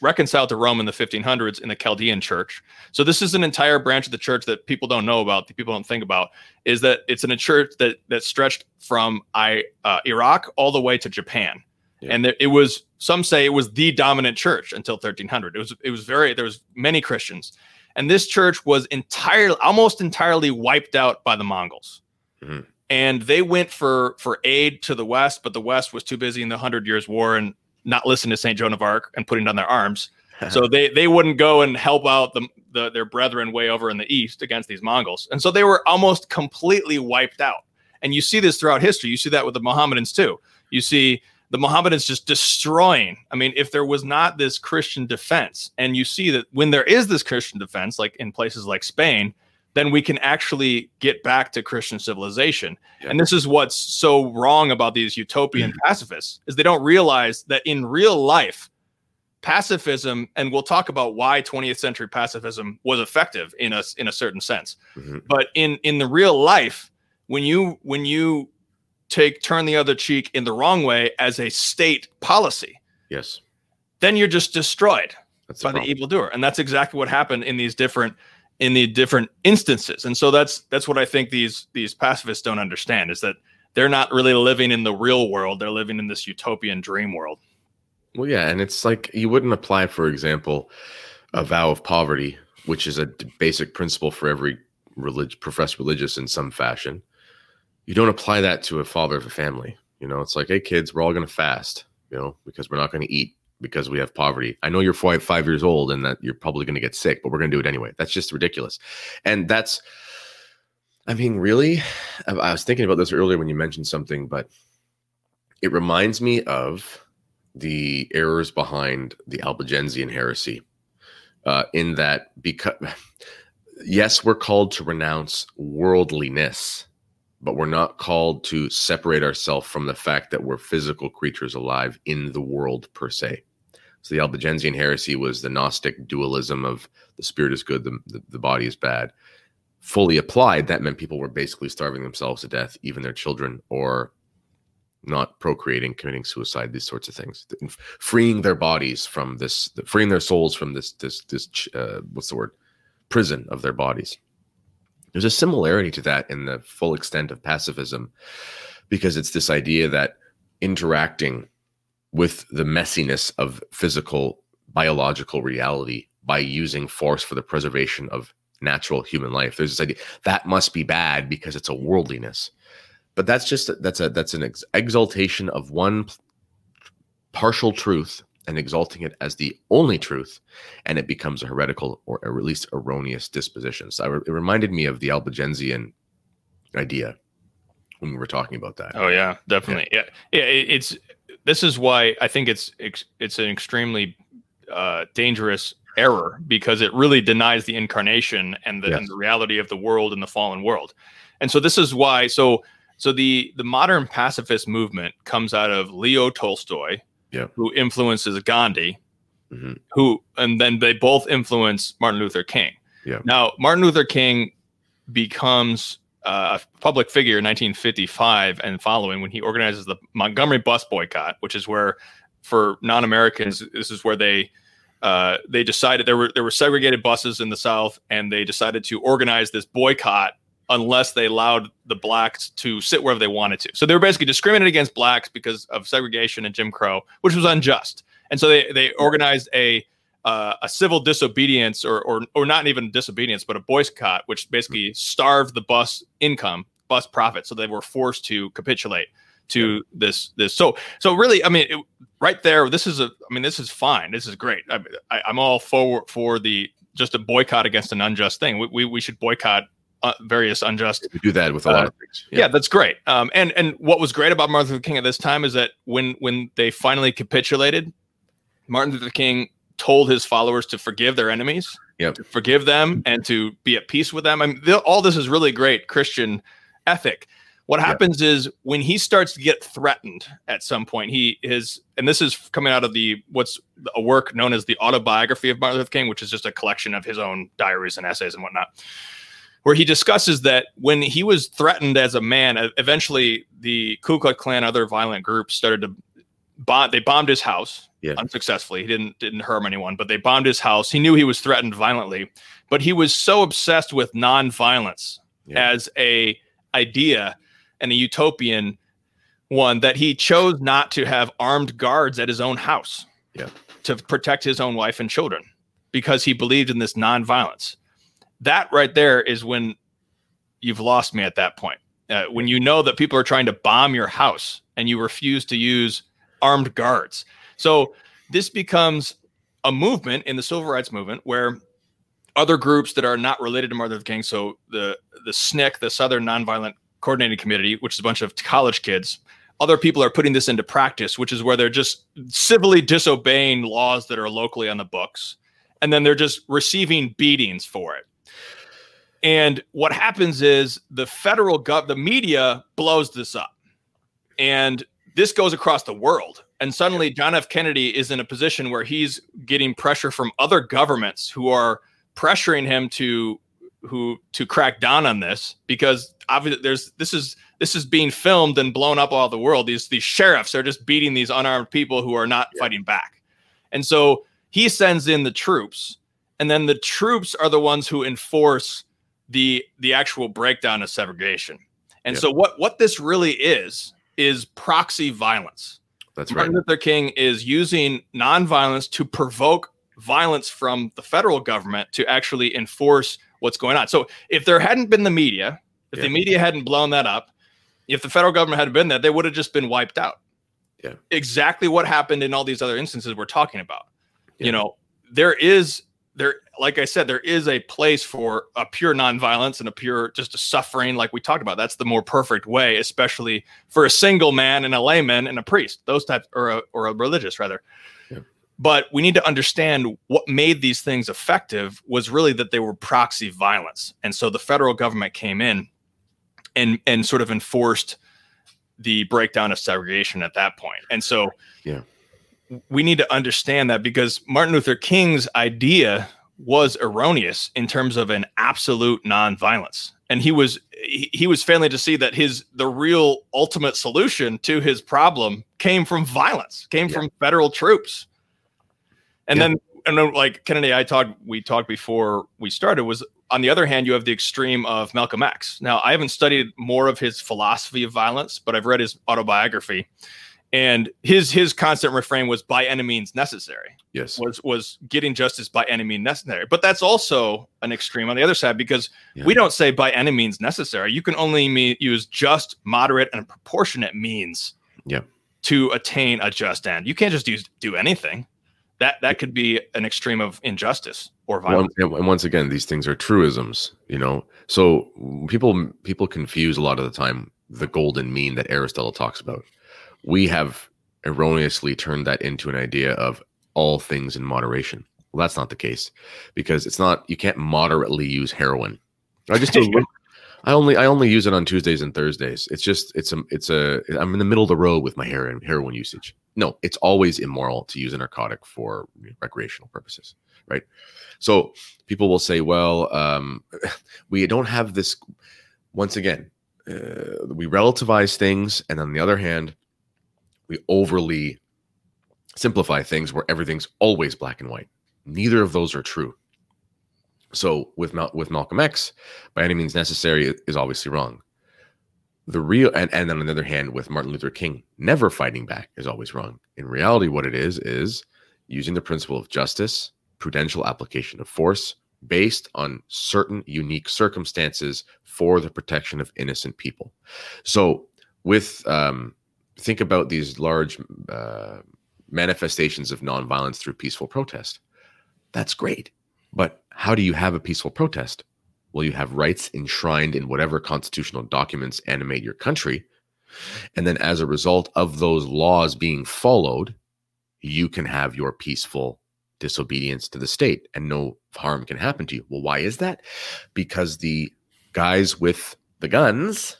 reconciled to Rome in the 1500s in the Chaldean church. So this is an entire branch of the church that people don't know about, that people don't think about, is that it's in a church that that stretched from I, uh, Iraq all the way to Japan. Yeah. And there, it was some say it was the dominant church until 1300. It was it was very there was many Christians, and this church was entirely almost entirely wiped out by the Mongols. Mm-hmm and they went for for aid to the west but the west was too busy in the hundred years war and not listening to Saint Joan of Arc and putting down their arms. so they they wouldn't go and help out the, the their brethren way over in the east against these Mongols, and so they were almost completely wiped out. And you see this throughout history. You see that with the Mohammedans too. You see the Mohammedans just destroying. I mean, if there was not this Christian defense, and you see that when there is this Christian defense, like in places like Spain, then we can actually get back to Christian civilization. Yeah. And this is what's so wrong about these utopian mm-hmm. pacifists is they don't realize that in real life, pacifism, and we'll talk about why 20th century pacifism was effective in a in a certain sense. Mm-hmm. But in in the real life, when you when you take turn the other cheek in the wrong way as a state policy, yes, then you're just destroyed that's by the, the evildoer, and that's exactly what happened in these different in the different instances. And so that's that's what I think these these pacifists don't understand is that they're not really living in the real world; they're living in this utopian dream world. Well, yeah, and it's like you wouldn't apply, for example, a vow of poverty, which is a basic principle for every relig- professed religious in some fashion. You don't apply that to a father of a family. You know, it's like, hey, kids, we're all going to fast, you know, because we're not going to eat because we have poverty. I know you're five, five years old and that you're probably going to get sick, but we're going to do it anyway. That's just ridiculous. And that's, I mean, really, I was thinking about this earlier when you mentioned something, but it reminds me of the errors behind the Albigensian heresy, uh, in that because yes, we're called to renounce worldliness, but we're not called to separate ourselves from the fact that we're physical creatures alive in the world per se. So the Albigensian heresy was the Gnostic dualism of the spirit is good, the, the, the body is bad. Fully applied, that meant people were basically starving themselves to death, even their children, or not procreating, committing suicide, these sorts of things, freeing their bodies from this, freeing their souls from this, this, this, uh, what's the word, prison of their bodies. There's a similarity to that in the full extent of pacifism, because it's this idea that interacting with the messiness of physical, biological reality by using force for the preservation of natural human life. There's this idea that must be bad because it's a worldliness but that's just that's a that's an ex- exaltation of one partial truth and exalting it as the only truth and it becomes a heretical or at least erroneous disposition. So it reminded me of the albigensian idea when we were talking about that. Oh yeah definitely. Yeah. Yeah, yeah it's this is why i think it's it's an extremely uh, dangerous error because it really denies the incarnation and the, yes. and the reality of the world and the fallen world. And so this is why so so the the modern pacifist movement comes out of Leo Tolstoy, yeah. who influences Gandhi, mm-hmm. who and then they both influence Martin Luther King. Yeah. Now Martin Luther King becomes uh, a public figure in 1955 and following when he organizes the Montgomery bus boycott, which is where for non-Americans this is where they uh, they decided there were there were segregated buses in the South, and they decided to organize this boycott unless they allowed the blacks to sit wherever they wanted to. So they were basically discriminated against blacks because of segregation and Jim Crow, which was unjust. And so they they organized a uh, a civil disobedience or, or or not even disobedience, but a boycott, which basically starved the bus income, bus profit. So they were forced to capitulate to this this. So so really, I mean, it, right there, this is a. I mean, this is fine. This is great. I, I, I'm all for for the just a boycott against an unjust thing. We, we, we should boycott uh, various unjust. We do that with a lot uh, of things. Yeah. yeah. that's great. Um, and and what was great about Martin Luther King at this time is that when when they finally capitulated, Martin Luther King told his followers to forgive their enemies, yep. to forgive them, and to be at peace with them. I mean, all this is really great Christian ethic. What happens yep. is when he starts to get threatened at some point, he is, and this is coming out of the what's a work known as the autobiography of Martin Luther King, which is just a collection of his own diaries and essays and whatnot where he discusses that when he was threatened as a man, eventually the Ku Klux Klan, other violent groups started to bomb. They bombed his house yeah. unsuccessfully. He didn't didn't harm anyone, but they bombed his house. He knew he was threatened violently, but he was so obsessed with nonviolence yeah. as a idea and a utopian one that he chose not to have armed guards at his own house yeah. to protect his own wife and children because he believed in this nonviolence that right there is when you've lost me at that point. Uh, when you know that people are trying to bomb your house and you refuse to use armed guards. So this becomes a movement in the civil rights movement where other groups that are not related to Martin Luther King, so the the SNCC, the Southern Nonviolent Coordinating Committee, which is a bunch of college kids, other people are putting this into practice, which is where they're just civilly disobeying laws that are locally on the books, and then they're just receiving beatings for it. And what happens is the federal gov, the media blows this up, and this goes across the world. And suddenly, John F. Kennedy is in a position where he's getting pressure from other governments who are pressuring him to who to crack down on this because obviously there's this is this is being filmed and blown up all the world. These these sheriffs are just beating these unarmed people who are not yeah. fighting back. And so he sends in the troops, and then the troops are the ones who enforce the the actual breakdown of segregation. And yeah. so what what this really is is proxy violence. That's Martin right. Martin Luther King is using nonviolence to provoke violence from the federal government to actually enforce what's going on. So if there hadn't been the media, if yeah. the media hadn't blown that up, if the federal government had been there, they would have just been wiped out. Yeah. Exactly what happened in all these other instances we're talking about. Yeah. You know, there is there like I said, there is a place for a pure nonviolence and a pure just a suffering, like we talked about. That's the more perfect way, especially for a single man and a layman and a priest, those types, or a, or a religious rather. But we need to understand what made these things effective was really that they were proxy violence. And so the federal government came in and and sort of enforced the breakdown of segregation at that point. And so yeah. We need to understand that because Martin Luther King's idea was erroneous in terms of an absolute nonviolence. And he was he, he was failing to see that his the real ultimate solution to his problem came from violence, came yeah. from federal troops. And yeah. then and then like Kennedy, I talked we talked before we started was on the other hand, you have the extreme of Malcolm X. Now, I haven't studied more of his philosophy of violence, but I've read his autobiography. And his his constant refrain was by any means necessary. Yes. Was was getting justice by any means necessary. But that's also an extreme on the other side because yeah. we don't say by any means necessary. You can only use just, moderate, and proportionate means yeah. to attain a just end. You can't just use do anything that that could be an extreme of injustice or violence. Well, and once again, these things are truisms, you know. So people people confuse a lot of the time the golden mean that Aristotle talks about. We have erroneously turned that into an idea of all things in moderation. Well, that's not the case because it's not. You can't moderately use heroin. I just do I only I only use it on Tuesdays and Thursdays. It's just it's a it's a I'm in the middle of the road with my heroin heroin usage. No, it's always immoral to use a narcotic for recreational purposes, right? So people will say, well, um, we don't have this. Once again, uh, we relativize things, and on the other hand, we overly simplify things where everything's always black and white. Neither of those are true. So with Mal- with Malcolm X, by any means necessary is obviously wrong. The real and, and on the other hand, with Martin Luther King, never fighting back is always wrong. In reality, what it is is using the principle of justice, prudential application of force based on certain unique circumstances for the protection of innocent people. So with um, think about these large uh, manifestations of nonviolence through peaceful protest. That's great. But how do you have a peaceful protest? Well, you have rights enshrined in whatever constitutional documents animate your country. And then, as a result of those laws being followed, you can have your peaceful disobedience to the state and no harm can happen to you. Well, why is that? Because the guys with the guns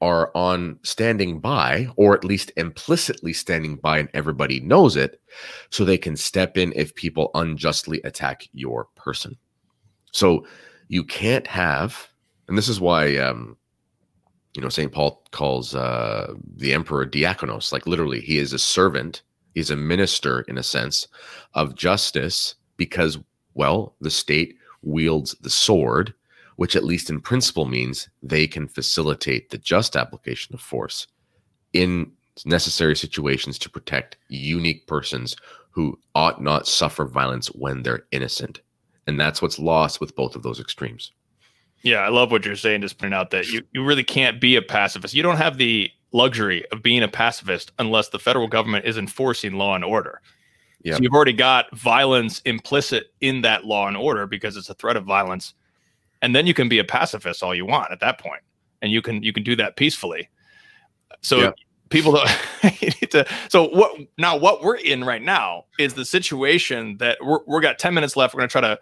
are on standing by, or at least implicitly standing by, and everybody knows it, so they can step in if people unjustly attack your person. So you can't have, and this is why, um, you know, St. Paul calls uh, the emperor diakonos, like literally, he is a servant, he's a minister in a sense of justice because, well, the state wields the sword which at least in principle means they can facilitate the just application of force in necessary situations to protect unique persons who ought not suffer violence when they're innocent. And that's what's lost with both of those extremes. Yeah, I love what you're saying. Just pointing out that you, you really can't be a pacifist. You don't have the luxury of being a pacifist unless the federal government is enforcing law and order. Yep. So you've already got violence implicit in that law and order because it's a threat of violence. And then you can be a pacifist all you want at that. And you can you can do that peacefully. So Yep. people don't you need to so what now what we're in right now is the situation that we're we're got 10 minutes left. We're gonna try to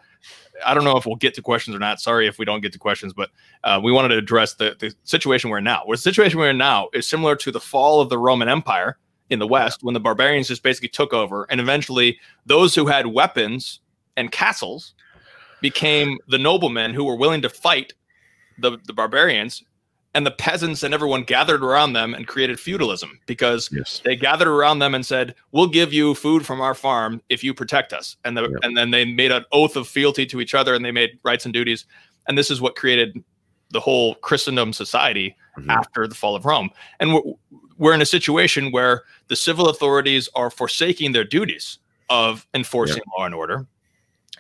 I don't know if we'll get to questions or not. Sorry if we don't get to questions, but uh, we wanted to address the, the situation we're in now. The situation we're in now is similar to the fall of the Roman Empire in the West, when the barbarians just basically took over, and eventually those who had weapons and castles became the noblemen who were willing to fight the, the barbarians, and the peasants and everyone gathered around them and created feudalism because Yes. they gathered around them and said, "We'll give you food from our farm if you protect us." And the and then they made an oath of fealty to each other, and they made rights and duties. And this is what created the whole Christendom society Mhm. after the fall of Rome. And we're, we're in a situation where the civil authorities are forsaking their duties of enforcing law and order,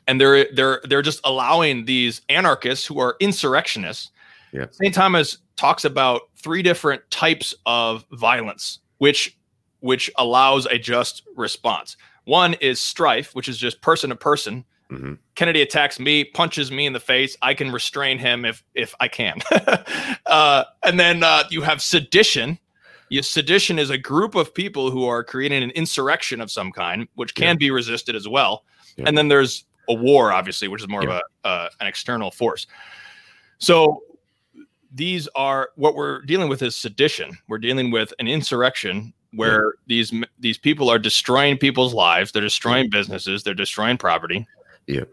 and they're they're they're just allowing these anarchists who are insurrectionists. Yeah. St. Thomas talks about three different types of violence, which which allows a just response. One is strife, which is just person to person. Mhm. Kennedy attacks me, punches me in the face. I can restrain him if if I can. uh, and then uh, you have sedition. You, sedition is a group of people who are creating an insurrection of some kind, which can be resisted as well. Yeah. And then there's a war, obviously, which is more Yeah. of a uh, an external force. So these are what we're dealing with is sedition. We're dealing with an insurrection where these these people are destroying people's lives. They're destroying businesses. They're destroying property. Yeah.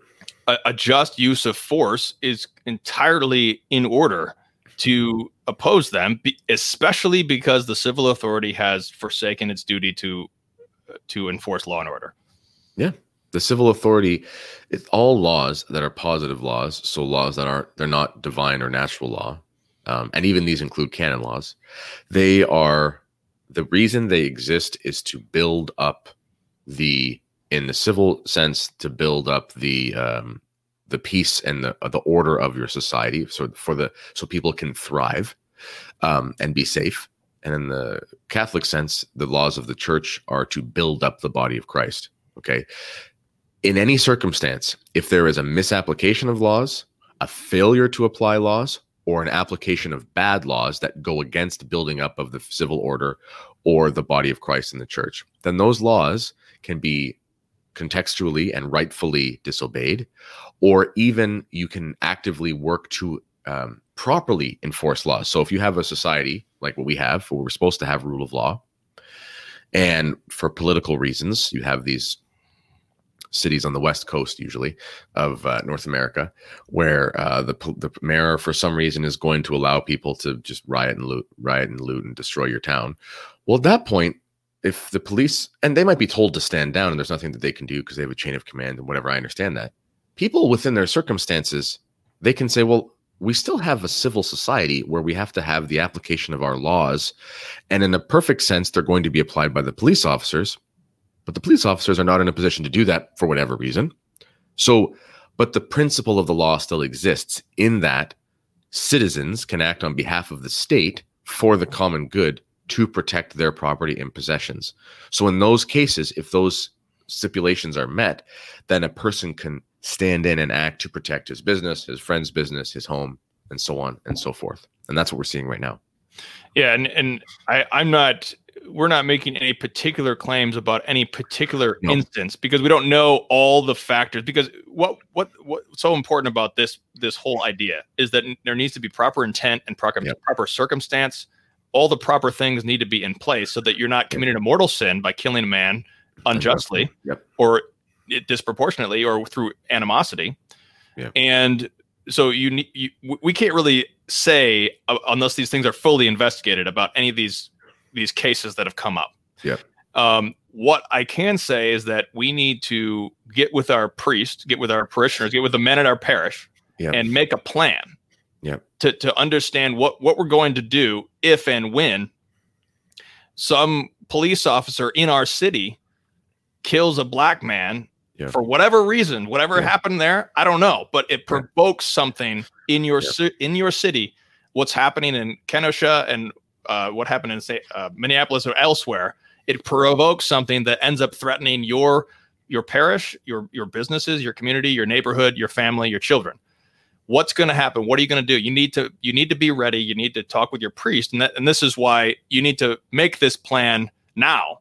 A, a just use of force is entirely in order to oppose them, especially because the civil authority has forsaken its duty to to enforce law and order. The civil authority it's all laws that are positive laws so laws that aren't they're not divine or natural law um, and even these include canon laws. They are the reason they exist is to build up the in the civil sense to build up the um, the peace and the the order of your society so for the so people can thrive um, and be safe. And in the catholic sense the laws of the church are to build up the body of christ okay in any circumstance, if there is a misapplication of laws, a failure to apply laws, or an application of bad laws that go against building up of the civil order or the body of Christ in the church, then those laws can be contextually and rightfully disobeyed, or even you can actively work to um, properly enforce laws. So if you have a society like what we have, where we're supposed to have rule of law, and for political reasons, you have these cities on the west coast, usually of uh, North America, where uh, the the mayor, for some reason, is going to allow people to just riot and loot, riot and loot, and destroy your town. Well, at that point, if the police and they might be told to stand down, and there's nothing that they can do because they have a chain of command and whatever. I understand that people within their circumstances, they can say, well. We still have a civil society where we have to have the application of our laws. And in a perfect sense, they're going to be applied by the police officers but the police officers are not in a position to do that for whatever reason. So, but the principle of the law still exists in that citizens can act on behalf of the state for the common good to protect their property and possessions. So, in those cases, if those stipulations are met, then a person can stand in and act to protect his business, his friend's business, his home, and so on and so forth. And that's what we're seeing right now. Yeah, and and I, I'm not. We're not making any particular claims about any particular No. instance because we don't know all the factors. Because what what what's so important about this this whole idea is that there needs to be proper intent and proper Yep. proper circumstance. All the proper things need to be in place so that you're not committing a mortal sin by killing a man unjustly Yep. or disproportionately or through animosity. Yeah. And so you need you, we can't really say uh, unless these things are fully investigated about any of these these cases that have come up. Yeah. Um, what I can say is that we need to get with our priest, get with our parishioners, get with the men at our parish, Yeah. and make a plan. Yeah. To to understand what what we're going to do if and when some police officer in our city kills a black man for whatever reason, whatever happened there, I don't know, but it provokes something in your in your city. What's happening in Kenosha and uh, what happened in say uh, Minneapolis or elsewhere, it provokes something that ends up threatening your your parish, your your businesses, your community, your neighborhood, your family, your children. What's going to happen? What are you going to do? You need to you need to be ready. You need to talk with your priest, and that, and this is why you need to make this plan now,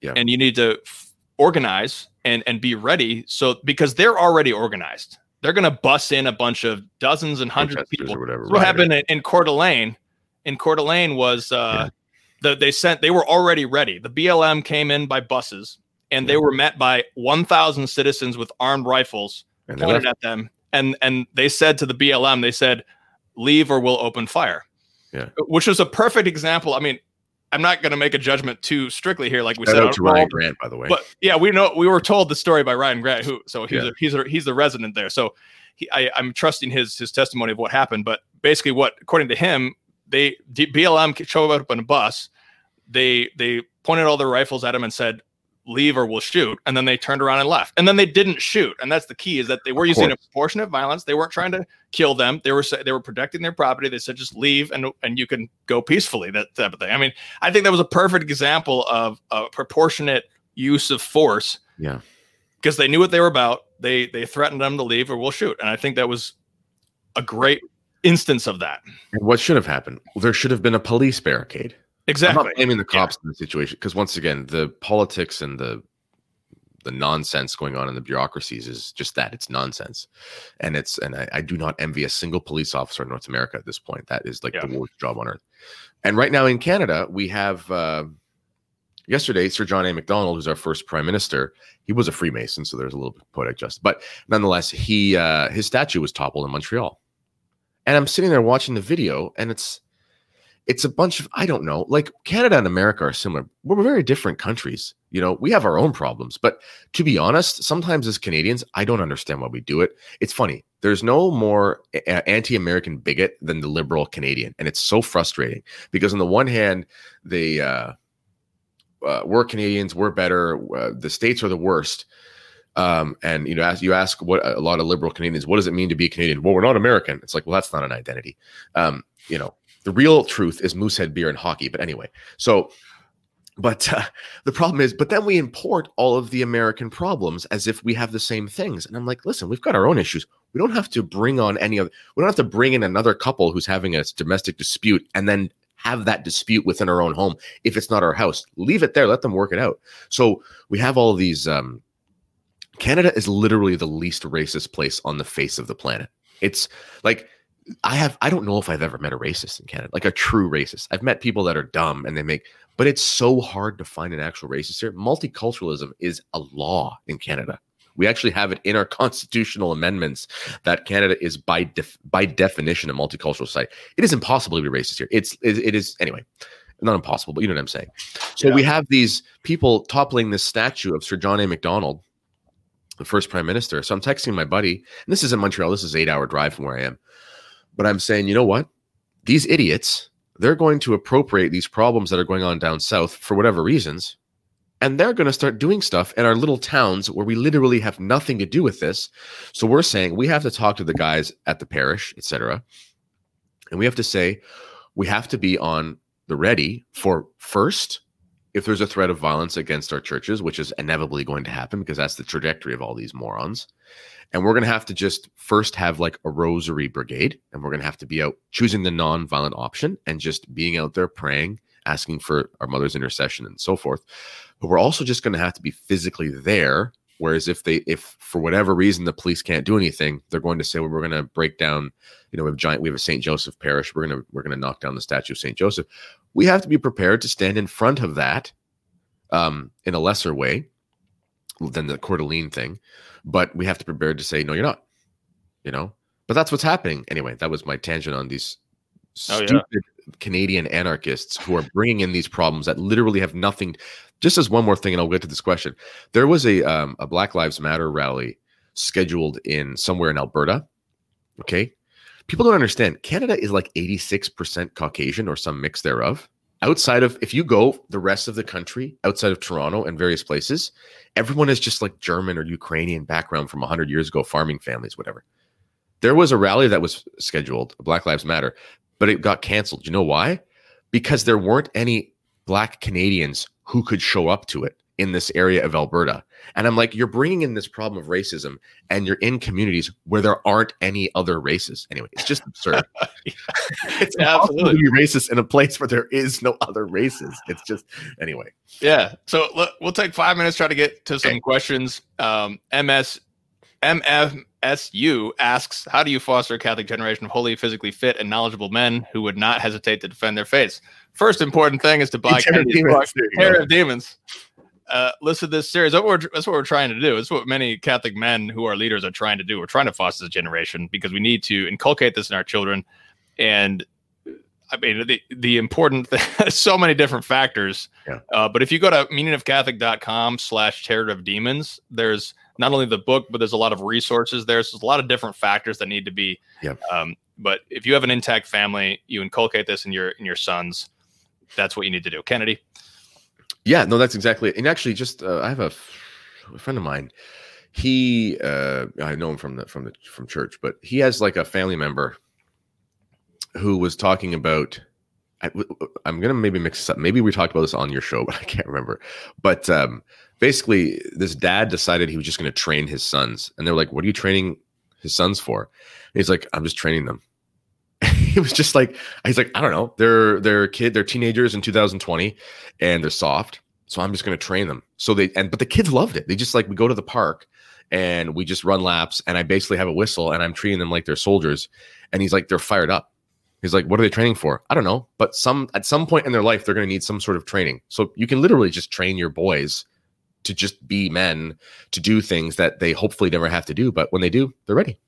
Yeah. and you need to f- organize and and be ready. So because they're already organized, they're going to bus in a bunch of dozens and hundreds of people. or whatever. What rioters. happened in, in Coeur d'Alene. In Coeur d'Alene was uh, the, they sent they were already ready. The BLM came in by buses, and they were met by 1,000 citizens with armed rifles And pointed at them, and and they said to the BLM, they said, "Leave or we'll open fire." Yeah. which was a perfect example. I mean, I'm not going to make a judgment too strictly here, like we Shout said. out to Ryan Grant, by the way. but yeah, we know we were told the story by Ryan Grant, who so he's Yeah. a, he's a, he's the resident there. So he, I, I'm trusting his his testimony of what happened. But basically, what according to him, they BLM showed up in a bus. They they pointed all their rifles at him and said, "Leave or we'll shoot." And then they turned around and left. And then they didn't shoot. And that's the key is that they were Of using course. proportionate violence. They weren't trying to kill them. They were they were protecting their property. They said, "Just leave and and you can go peacefully." That type of thing. I mean, I think that was a perfect example of a proportionate use of force yeah. because they knew what they were about. They they threatened them to leave or we'll shoot. And I think that was a great instance of that. And what should have happened? Well, there should have been a police barricade. Exactly. I'm not blaming the cops in the situation because once again, the politics and the the nonsense going on in the bureaucracies is just that it's nonsense, and it's and I, I do not envy a single police officer in North America at this point. That is like Yeah. the worst job on earth. And right now in Canada, we have uh, yesterday Sir John A. Macdonald, who's our first prime minister. He was a Freemason, so there's a little bit of poetic justice, but nonetheless, he uh, his statue was toppled in Montreal. And I'm sitting there watching the video, and it's it's a bunch of I don't know, like Canada and America are similar. We're very different countries. You know, we have our own problems, but to be honest, sometimes as Canadians, I don't understand why we do it. It's funny. There's no more anti-American bigot than the liberal Canadian, and it's so frustrating because on the one hand, they uh, uh, we're Canadians, we're better. Uh, the states are the worst. Um, and you know, as you ask what a lot of liberal Canadians, what does it mean to be Canadian? Well, we're not American. It's like, well, that's not an identity. Um, you know, the real truth is moosehead beer and hockey. But anyway, so, but uh, the problem is, but then we import all of the American problems as if we have the same things. And I'm like, listen, we've got our own issues. We don't have to bring on any other. We don't have to bring in another couple who's having a domestic dispute and then have that dispute within our own home if it's not our house. Leave it there. Let them work it out. So we have all these. Um, Canada is literally the least racist place on the face of the planet. It's like I have I don't know if I've ever met a racist in Canada, like a true racist. I've met people that are dumb and they make but it's so hard to find an actual racist here. Multiculturalism is a law in Canada. We actually have it in our constitutional amendments that Canada is by def, by definition a multicultural society. It is impossible to be racist here. It's it, it is anyway, not impossible, but you know what I'm saying. So Yeah. we have these people toppling this statue of Sir John A. Macdonald, the first prime minister. So I'm texting my buddy, and this is in Montreal. This is eight hour drive from where I am. But I'm saying, you know what? These idiots, they're going to appropriate these problems that are going on down south for whatever reasons. And they're going to start doing stuff in our little towns where we literally have nothing to do with this. So we're saying we have to talk to the guys at the parish, etc. And we have to say we have to be on the ready for first if there's a threat of violence against our churches, which is inevitably going to happen because that's the trajectory of all these morons. And we're going to have to just first have like a rosary brigade, and we're going to have to be out choosing the non-violent option and just being out there praying, asking for our mother's intercession and so forth. But we're also just going to have to be physically there. Whereas if they, if for whatever reason the police can't do anything, they're going to say, well, we're going to break down. You know, we have giant, we have a Saint Joseph parish. We're gonna we're gonna knock down the statue of Saint Joseph. We have to be prepared to stand in front of that um, in a lesser way than the Coeur d'Alene thing, but we have to prepare to say, no, you're not. You know, but that's what's happening anyway. That was my tangent on these Oh, yeah. stupid Canadian anarchists who are bringing in these problems that literally have nothing. Just as one more thing, and I'll get to this question. There was a um, a Black Lives Matter rally scheduled in somewhere in Alberta. Okay, people don't understand. Canada is like eighty six percent Caucasian or some mix thereof. Outside of if you go the rest of the country, outside of Toronto and various places, everyone is just like German or Ukrainian background from hundred years ago, farming families, whatever. There was a rally that was scheduled, Black Lives Matter, but it got canceled. You know why? because there weren't any black Canadians who could show up to it in this area of Alberta. And I'm like, you're bringing in this problem of racism and you're in communities where there aren't any other races. Anyway, it's just absurd. it's Yeah, absolutely to be racist in a place where there is no other races. It's just, anyway. Yeah. So look, we'll take five minutes try to get to some Okay. questions. Um, MS MFSU asks, "How do you foster a Catholic generation of holy, physically fit, and knowledgeable men who would not hesitate to defend their faiths?" First important thing is to buy Terror Kennedy's Demons, book, there you Terror go. of Demons. Uh, listen to this series. That's what, we're, that's what we're trying to do. It's what many Catholic men who are leaders are trying to do. We're trying to foster this generation because we need to inculcate this in our children. And I mean, the, the important, so many different factors. Yeah. Uh, but if you go to meaningofcatholic.com slash terror of demons, there's not only the book, but there's a lot of resources there. So there's a lot of different factors that need to be. Yep. Um, but if you have an intact family, you inculcate this in your in your sons. That's what you need to do. Kennedy. Yeah, no, that's exactly it. And actually, just uh, I have a, f- a friend of mine. He, uh, I know him from the from the from church, but he has like a family member who was talking about. I, am gonna maybe mix this up. Maybe we talked about this on your show, but I can't remember. But um, basically, this dad decided he was just gonna train his sons, and they're like, "What are you training his sons for?" And he's like, "I'm just training them." he was just like he's like i don't know. They're they're kid they're teenagers in 2020 and they're soft so i'm just going to train them. So they and but the kids loved it. They just like we go to the park and we just run laps and i basically have a whistle and i'm treating them like they're soldiers. And he's like they're fired up. He's like what are they training for? I don't know but some at some point in their life they're going to need some sort of training. So you can literally just train your boys to just be men to do things that they hopefully never have to do but when they do they're ready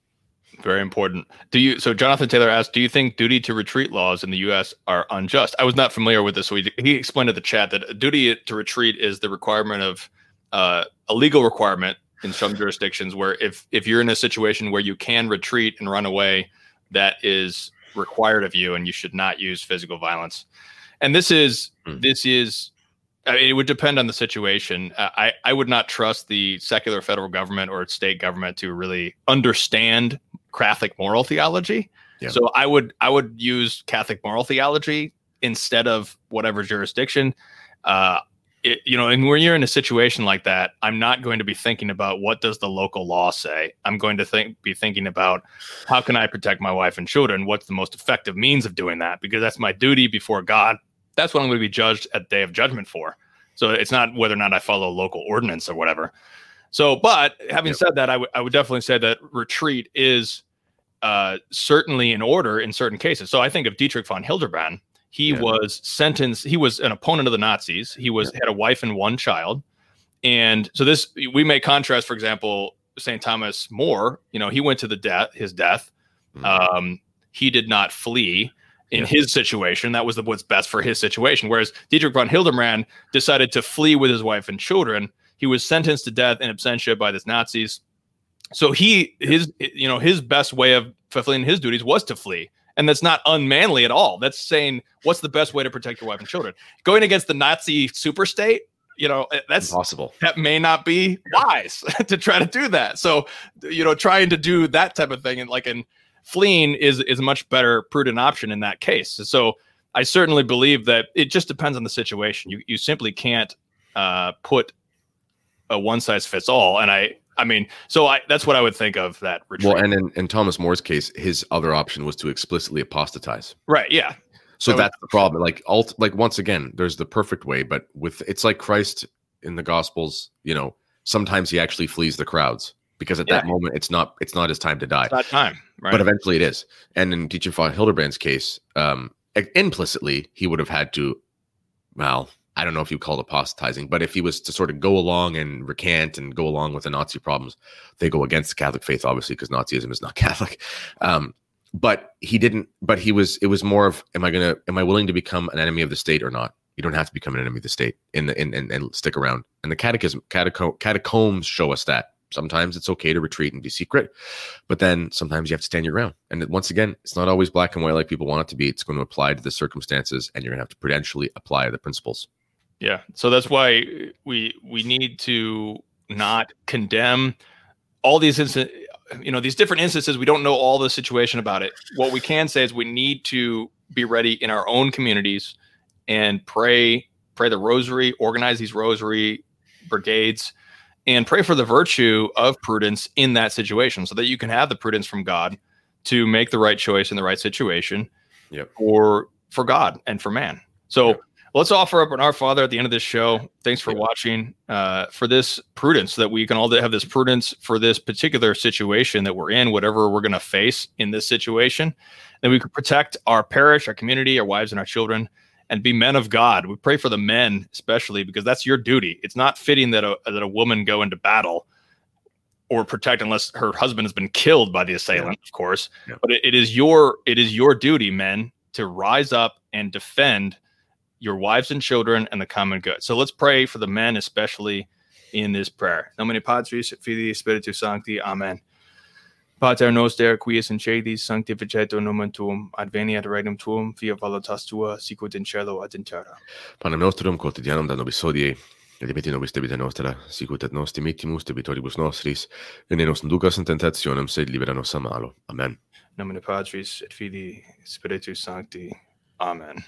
Very important. Do you? So Jonathan Taylor asked, "Do you think duty to retreat laws in the U.S. are unjust?" I was not familiar with this, so he, he explained to the chat that a duty to retreat is the requirement of uh, a legal requirement in some jurisdictions where if if you're in a situation where you can retreat and run away, that is required of you, and you should not use physical violence. And this is Hmm. this is. I mean, it would depend on the situation. Uh, I I would not trust the secular federal government or state government to really understand Catholic moral theology. Yeah. So I would I would use Catholic moral theology instead of whatever jurisdiction. Uh, it, you know, and when you're in a situation like that, I'm not going to be thinking about what does the local law say. I'm going to think be thinking about how can I protect my wife and children. What's the most effective means of doing that? Because that's my duty before God. That's what I'm going to be judged at day of judgment for. So it's not whether or not I follow local ordinance or whatever. So, but having Yep. said that, I would I would definitely say that retreat is uh, certainly in order in certain cases. So I think of Dietrich von Hildebrand. He Yeah. was sentenced. He was an opponent of the Nazis. He was had a wife and one child, and so this we may contrast, for example, Saint Thomas More. You know, he went to the death, his death. Mhm. Um, he did not flee in Yeah. his situation. That was the, what's best for his situation. Whereas Dietrich von Hildebrand decided to flee with his wife and children. He was sentenced to death in absentia by the Nazis. So he his you know his best way of fulfilling his duties was to flee. And that's not unmanly at all. That's saying what's the best way to protect your wife and children. Going against the Nazi super state, you know, eh, that's possible. that may not be wise to try to do that. So, you know, trying to do that type of thing and like in fleeing is is a much better prudent option in that case. So, I certainly believe that it just depends on the situation. You you simply can't uh, put a one size fits all. And I I mean, so I that's what I would think of that retreat. Well, and in, in Thomas More's case, his other option was to explicitly apostatize. right? Yeah, So That would- that's the problem. Like, alt, like once again, there's the perfect way, but with it's like Christ in the Gospels. You know, sometimes he actually flees the crowds because at that moment it's not it's not his time to die. it's not time. Right. But eventually it is. And in Dietrich von Hildebrand's case, um, implicitly he would have had to, well, I don't know if you call it apostatizing, but if he was to sort of go along and recant and go along with the Nazi problems, they go against the Catholic faith, obviously, because Nazism is not Catholic. Um, but he didn't. But he was. It was more of, am I gonna? Am I willing to become an enemy of the state or not? You don't have to become an enemy of the state in the in, in and stick around. And the catechism catacomb, catacombs show us that sometimes it's okay to retreat and be secret, but then sometimes you have to stand your ground. And once again, it's not always black and white like people want it to be. It's going to apply to the circumstances, and you're going to have to prudentially apply the principles. Yeah. So that's why we we need to not condemn all these instances. You know, these different instances. We don't know all the situation about it. What we can say is we need to be ready in our own communities and pray pray the rosary, organize these rosary brigades, and pray for the virtue of prudence in that situation so that you can have the prudence from God to make the right choice in the right situation Yep. for for God and for man. So Yep. Let's offer up an Our Father at the end of this show. Thanks for watching. Uh, for this prudence so that we can all have this prudence for this particular situation that we're in, whatever we're going to face in this situation, that we could protect our parish, our community, our wives, and our children, and be men of God. We pray for the men, especially because that's your duty. It's not fitting that a that a woman go into battle or protect unless her husband has been killed by the assailant, of course. Yeah. But it, it is your it is your duty, men, to rise up and defend your wives and children and the common good. So let's pray for the men, especially in this prayer. Nomine Patris Filii Spiritus Sancti. Amen. Pater noster, qui es in celis, sanctificetur nomen tuum, adveniat regnum tuum, fiat voluntas tua, sicut in cielo et in terra. Panem nostrum quotidianum da nobis hodie, et dimitti nobis debita nostra, sicut et nos dimittimus debitoribus nostris, et ne nos inducas in tentationem, sed libera nos a malo. Amen. Nomine Patris et Filii Spiritus Sancti. Amen.